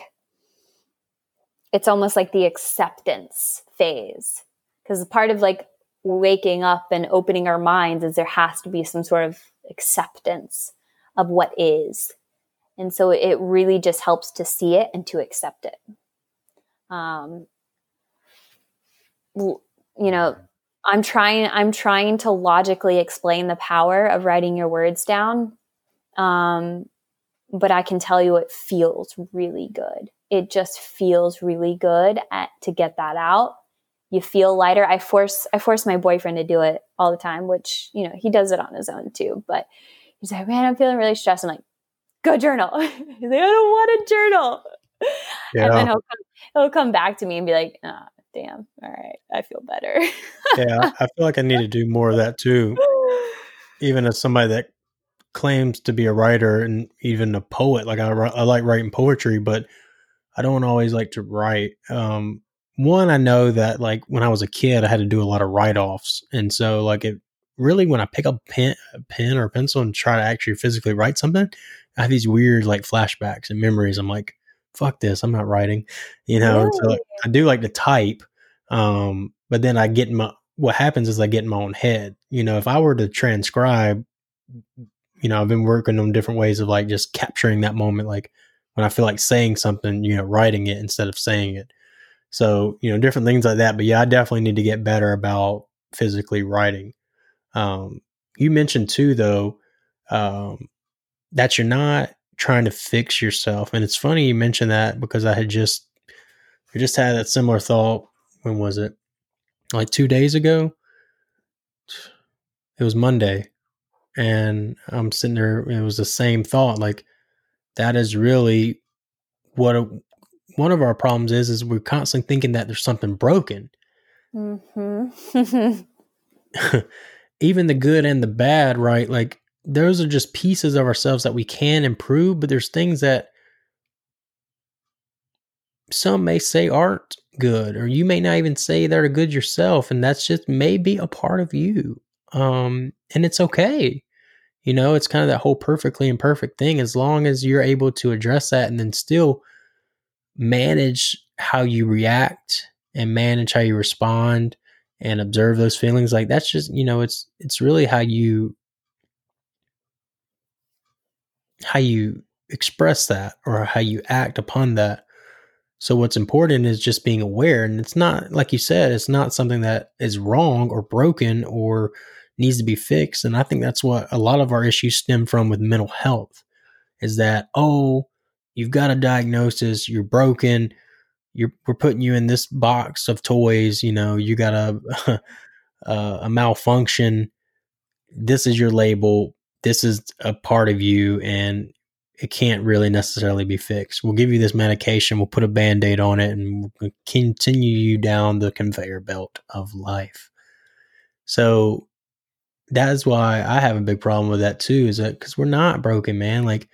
it's almost like the acceptance phase because part of like waking up and opening our minds is there has to be some sort of acceptance of what is and so it really just helps to see it and to accept it um you know i'm trying i'm trying to logically explain the power of writing your words down um but i can tell you it feels really good it just feels really good at, to get that out. You feel lighter. I force I force my boyfriend to do it all the time, which you know he does it on his own too. But he's like, "Man, I'm feeling really stressed." I'm like, "Go journal." *laughs* he's like, "I don't want to journal." Yeah. And then he'll come, he'll come back to me and be like, oh, "Damn, all right, I feel better." yeah, I feel like I need to do more of that too. Even as somebody that claims to be a writer and even a poet, like I, I like writing poetry, but I don't always like to write. Um, one, I know that like when I was a kid, I had to do a lot of write offs, and so like it really when I pick up pen, a pen or a pencil and try to actually physically write something, I have these weird like flashbacks and memories. I'm like, fuck this, I'm not writing, you know. Really? So I do like to type, um, but then I get in my what happens is I get in my own head. You know, if I were to transcribe, you know, I've been working on different ways of like just capturing that moment, like when I feel like saying something, you know, writing it instead of saying it. So, you know, different things like that. But yeah, I definitely need to get better about physically writing. Um, you mentioned too, though, um, that you're not trying to fix yourself. And it's funny you mentioned that because I had just, I just had that similar thought. When was it? Like two days ago? It was Monday. And I'm sitting there, it was the same thought. Like, that is really what a, one of our problems is is we're constantly thinking that there's something broken mm-hmm. *laughs* *laughs* even the good and the bad right like those are just pieces of ourselves that we can improve but there's things that some may say aren't good or you may not even say they're good yourself and that's just maybe a part of you um and it's okay you know, it's kind of that whole perfectly imperfect thing. As long as you're able to address that and then still manage how you react and manage how you respond and observe those feelings, like that's just, you know, it's it's really how you how you express that or how you act upon that. So what's important is just being aware and it's not like you said, it's not something that is wrong or broken or needs to be fixed. And I think that's what a lot of our issues stem from with mental health is that, oh, you've got a diagnosis, you're broken, you're we're putting you in this box of toys, you know, you got a *laughs* a, a malfunction. This is your label. This is a part of you and it can't really necessarily be fixed. We'll give you this medication, we'll put a band aid on it, and we'll continue you down the conveyor belt of life. So that's why I have a big problem with that too. Is that because we're not broken, man? Like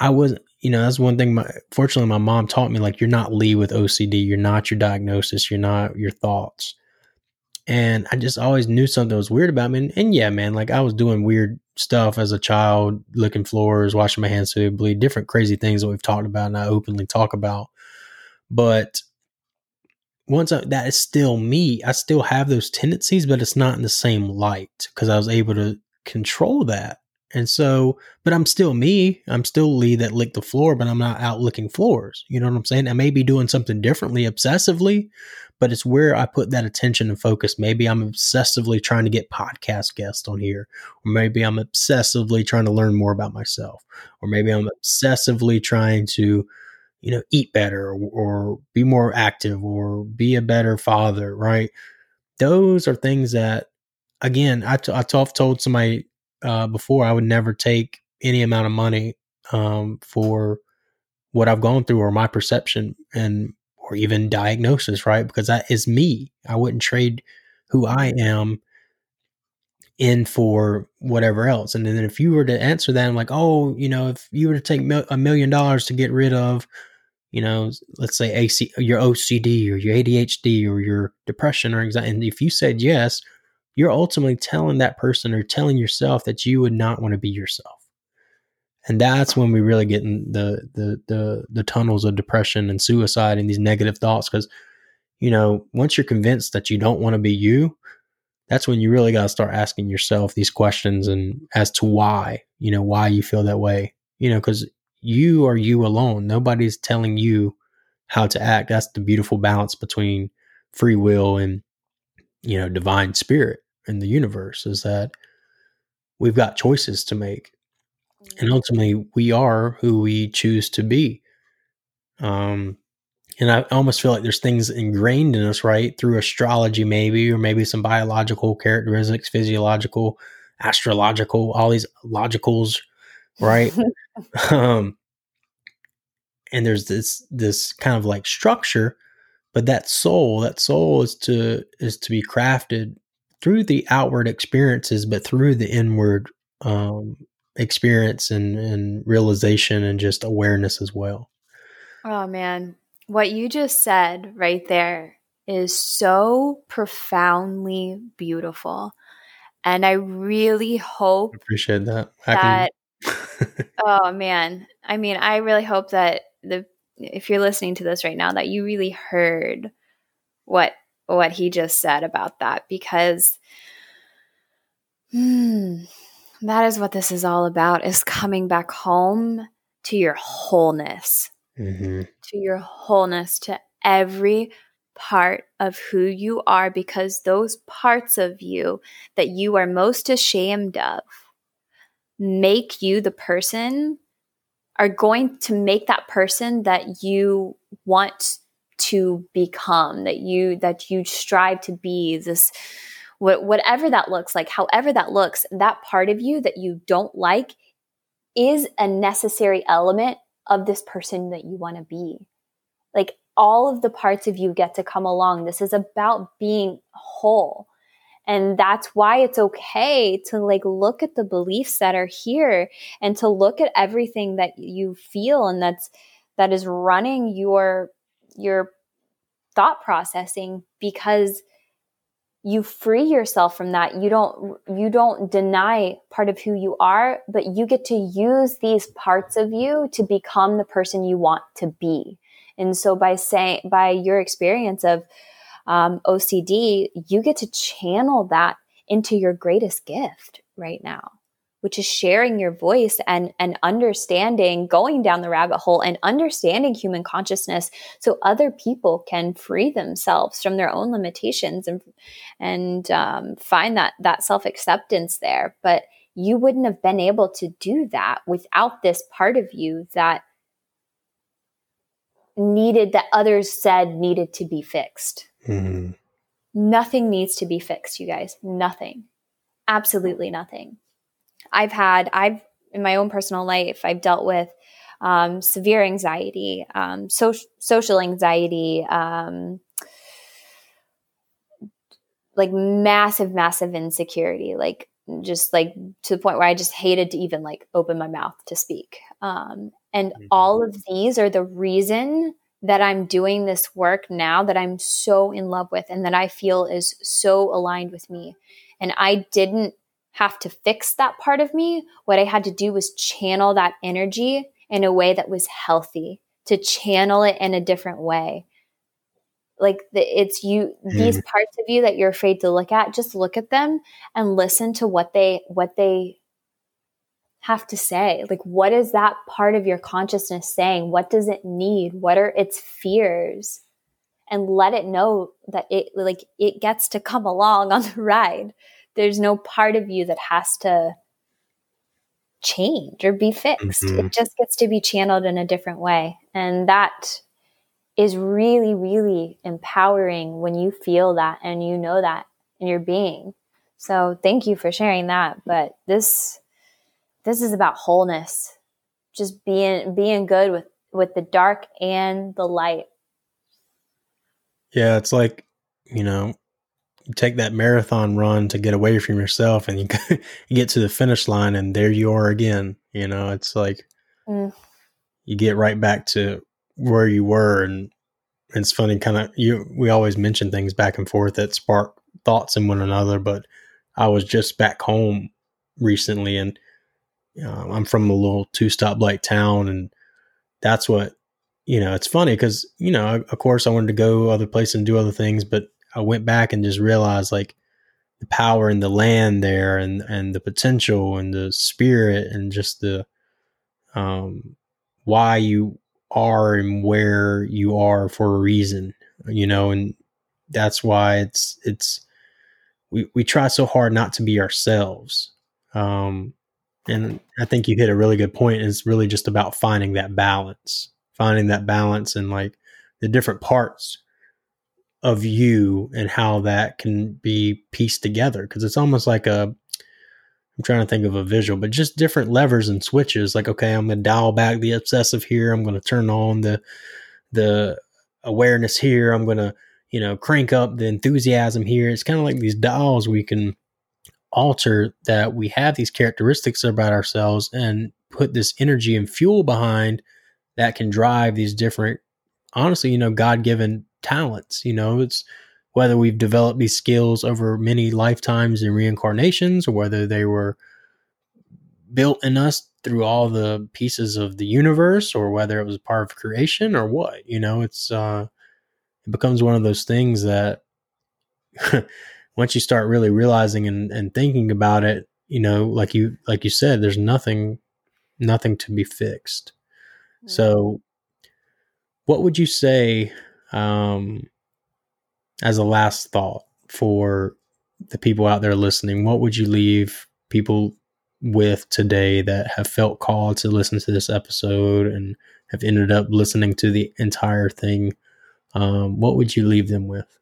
I wasn't, you know, that's one thing. My fortunately, my mom taught me like you're not Lee with OCD. You're not your diagnosis. You're not your thoughts. And I just always knew something was weird about me. And, and yeah, man, like I was doing weird stuff as a child, licking floors, washing my hands so bleed, different crazy things that we've talked about and I openly talk about. But once I, that is still me, I still have those tendencies, but it's not in the same light because I was able to control that. And so, but I'm still me. I'm still Lee that licked the floor, but I'm not out licking floors. You know what I'm saying? I may be doing something differently obsessively, but it's where I put that attention and focus. Maybe I'm obsessively trying to get podcast guests on here, or maybe I'm obsessively trying to learn more about myself, or maybe I'm obsessively trying to, you know, eat better or, or be more active or be a better father, right? Those are things that, again, I, t- I t- I've told somebody uh, before, I would never take any amount of money um, for what I've gone through or my perception and or even diagnosis, right? Because that is me. I wouldn't trade who I mm-hmm. am in for whatever else. And then if you were to answer that, I'm like, oh, you know, if you were to take a million dollars to get rid of, you know, let's say AC, your OCD or your ADHD or your depression or anxiety, and if you said yes, you're ultimately telling that person or telling yourself that you would not want to be yourself. And that's when we really get in the the the the tunnels of depression and suicide and these negative thoughts because you know, once you're convinced that you don't want to be you, that's when you really got to start asking yourself these questions and as to why, you know, why you feel that way. You know, cuz you are you alone. Nobody's telling you how to act. That's the beautiful balance between free will and you know, divine spirit in the universe is that we've got choices to make. And ultimately, we are who we choose to be. Um, and I almost feel like there's things ingrained in us, right? Through astrology, maybe, or maybe some biological characteristics, physiological, astrological, all these logicals, right? *laughs* um, and there's this this kind of like structure, but that soul, that soul is to is to be crafted through the outward experiences, but through the inward um, experience and, and realization and just awareness as well. Oh, man. What you just said right there is so profoundly beautiful. And I really hope I appreciate that. that *laughs* oh man. I mean, I really hope that the if you're listening to this right now that you really heard what what he just said about that because hmm, that is what this is all about is coming back home to your wholeness mm-hmm. to your wholeness to every part of who you are because those parts of you that you are most ashamed of make you the person are going to make that person that you want to become that you that you strive to be this whatever that looks like however that looks that part of you that you don't like is a necessary element of this person that you want to be. Like all of the parts of you get to come along. This is about being whole. And that's why it's okay to like look at the beliefs that are here and to look at everything that you feel and that's that is running your your thought processing because you free yourself from that. You don't you don't deny part of who you are but you get to use these parts of you to become the person you want to be. And so by saying by your experience of um, ocd you get to channel that into your greatest gift right now which is sharing your voice and and understanding going down the rabbit hole and understanding human consciousness so other people can free themselves from their own limitations and and um, find that that self-acceptance there. But you wouldn't have been able to do that without this part of you that needed that others said needed to be fixed. Mm-hmm. nothing needs to be fixed you guys. Nothing. Absolutely nothing I've had, I've in my own personal life, I've dealt with um, severe anxiety, um, so, social anxiety, um, like massive, massive insecurity, like just like to the point where I just hated to even like open my mouth to speak. Um, and Mhm. all of these are the reason that I'm doing this work now that I'm so in love with and that I feel is so aligned with me. And I didn't have to fix that part of me. What I had to do was channel that energy in a way that was healthy, to channel it in a different way. Like the, it's you, hmm. these parts of you that you're afraid to look at, just look at them and listen to what they, what they have to say. Like, what is that part of your consciousness saying? What does it need? What are its fears? And let it know that it, like, it gets to come along on the *laughs* ride. There's no part of you that has to change or be fixed. Mhm. It just gets to be channeled in a different way. And that is really, really empowering when you feel that and you know that in your being. So thank you for sharing that. But this this is about wholeness. Just being being good with with the dark and the light. Yeah, it's like, you know, take that marathon run to get away from yourself and you, *laughs* get to the finish line and there you are again. You know, it's like Mm. you get right back to where you were and it's funny kind of you we always mention things back and forth that spark thoughts in one another, but I was just back home recently and uh, I'm from a little two stoplight town and that's what you know, it's funny because, you know, of course I wanted to go other places and do other things, but I went back and just realized like the power in the land there and, and the potential and the spirit and just the, um, why you are and where you are for a reason, you know, and that's why it's, it's, we, we try so hard not to be ourselves. Um, and I think you hit a really good point. It's really just about finding that balance finding that balance and like the different parts of you and how that can be pieced together because it's almost like a I'm trying to think of a visual but just different levers and switches like okay I'm going to dial back the obsessive here I'm going to turn on the the awareness here I'm going to you know crank up the enthusiasm here. It's kind of like these dials we can alter that we have these characteristics about ourselves and put this energy and fuel behind that can drive these different honestly you know god-given talents you know it's whether we've developed these skills over many lifetimes and reincarnations or whether they were built in us through all the pieces of the universe or whether it was part of creation or what you know it's uh it becomes one of those things that *laughs* once you start really realizing and, and thinking about it you know like you like you said there's nothing nothing to be fixed. So, what would you say um, as a last thought for the people out there listening? What would you leave people with today that have felt called to listen to this episode and have ended up listening to the entire thing? Um, what would you leave them with?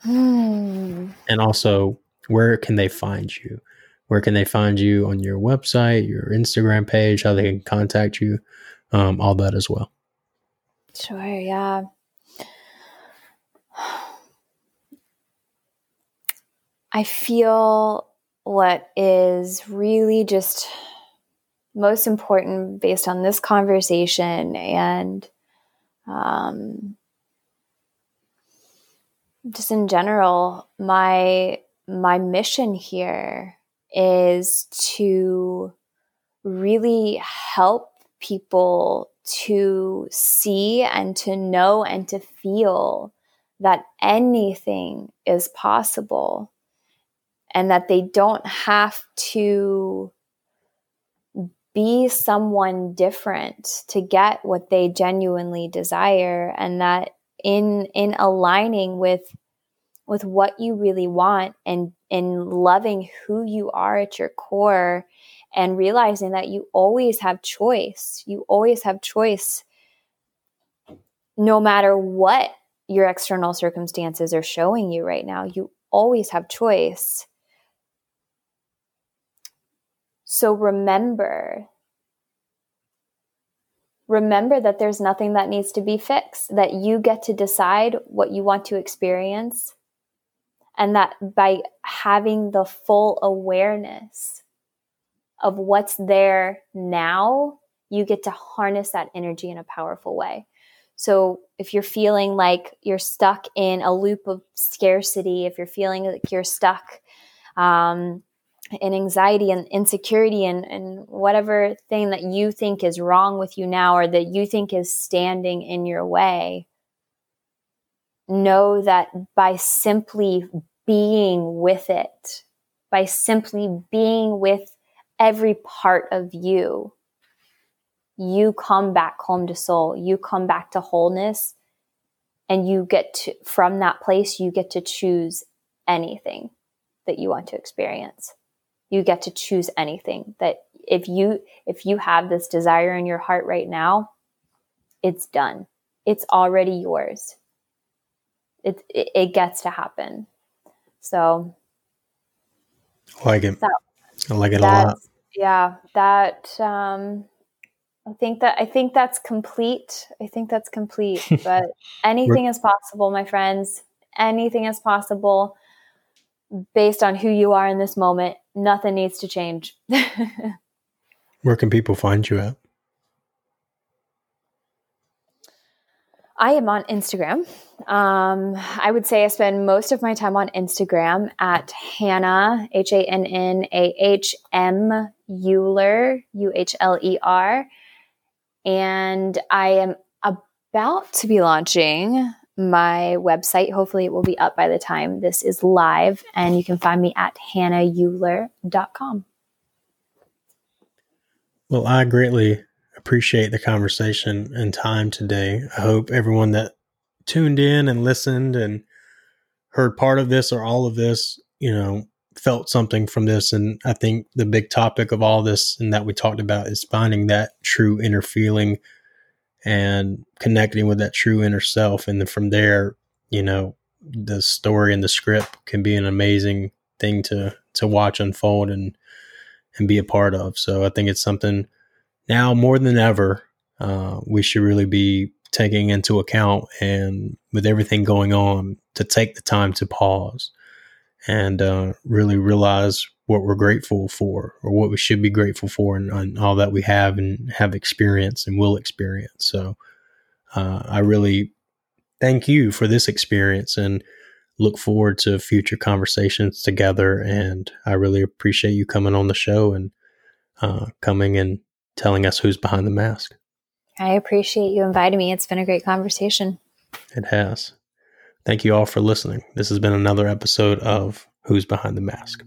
Hmm. And also, where can they find you? Where can they find you on your website, your Instagram page, how they can contact you, um, all that as well. Sure, yeah. I feel what is really just most important based on this conversation and um, just in general, my my mission here is to really help people to see and to know and to feel that anything is possible and that they don't have to be someone different to get what they genuinely desire and that in in aligning with with what you really want and in loving who you are at your core and realizing that you always have choice. You always have choice no matter what your external circumstances are showing you right now. You always have choice. So remember remember that there's nothing that needs to be fixed, that you get to decide what you want to experience And that by having the full awareness of what's there now, you get to harness that energy in a powerful way. So if you're feeling like you're stuck in a loop of scarcity, if you're feeling like you're stuck um, in anxiety and insecurity and, and whatever thing that you think is wrong with you now or that you think is standing in your way, know that by simply being with it, by simply being with every part of you, you come back home to soul, you come back to wholeness, and you get to, from that place, you get to choose anything that you want to experience. You get to choose anything that if you if you have this desire in your heart right now, it's done. It's already yours. It it, it gets to happen. So like it. That, I like it a lot. Yeah, that um I think that I think that's complete. I think that's complete. *laughs* But anything is possible, my friends. Anything is possible based on who you are in this moment. Nothing needs to change. *laughs* Where can people find you at? I am on Instagram. Um, I would say I spend most of my time on Instagram at Hannah, H A N N A H M Uhler, U H L E R. And I am about to be launching my website. Hopefully, it will be up by the time this is live. And you can find me at hannaheuhler.com. Well, I greatly appreciate the conversation and time today. I hope everyone that tuned in and listened and heard part of this or all of this, you know, felt something from this. And I think the big topic of all this and that we talked about is finding that true inner feeling and connecting with that true inner self. And then from there, you know, the story and the script can be an amazing thing to to watch unfold and and be a part of. So I think it's something now more than ever uh, we should really be taking into account and with everything going on to take the time to pause and uh, really realize what we're grateful for or what we should be grateful for and, and all that we have and have experienced and will experience. So uh, I really thank you for this experience and look forward to future conversations together. And I really appreciate you coming on the show and uh, coming and telling us who's behind the mask. I appreciate you inviting me. It's been a great conversation. It has. Thank you all for listening. This has been another episode of Who's Behind the Mask.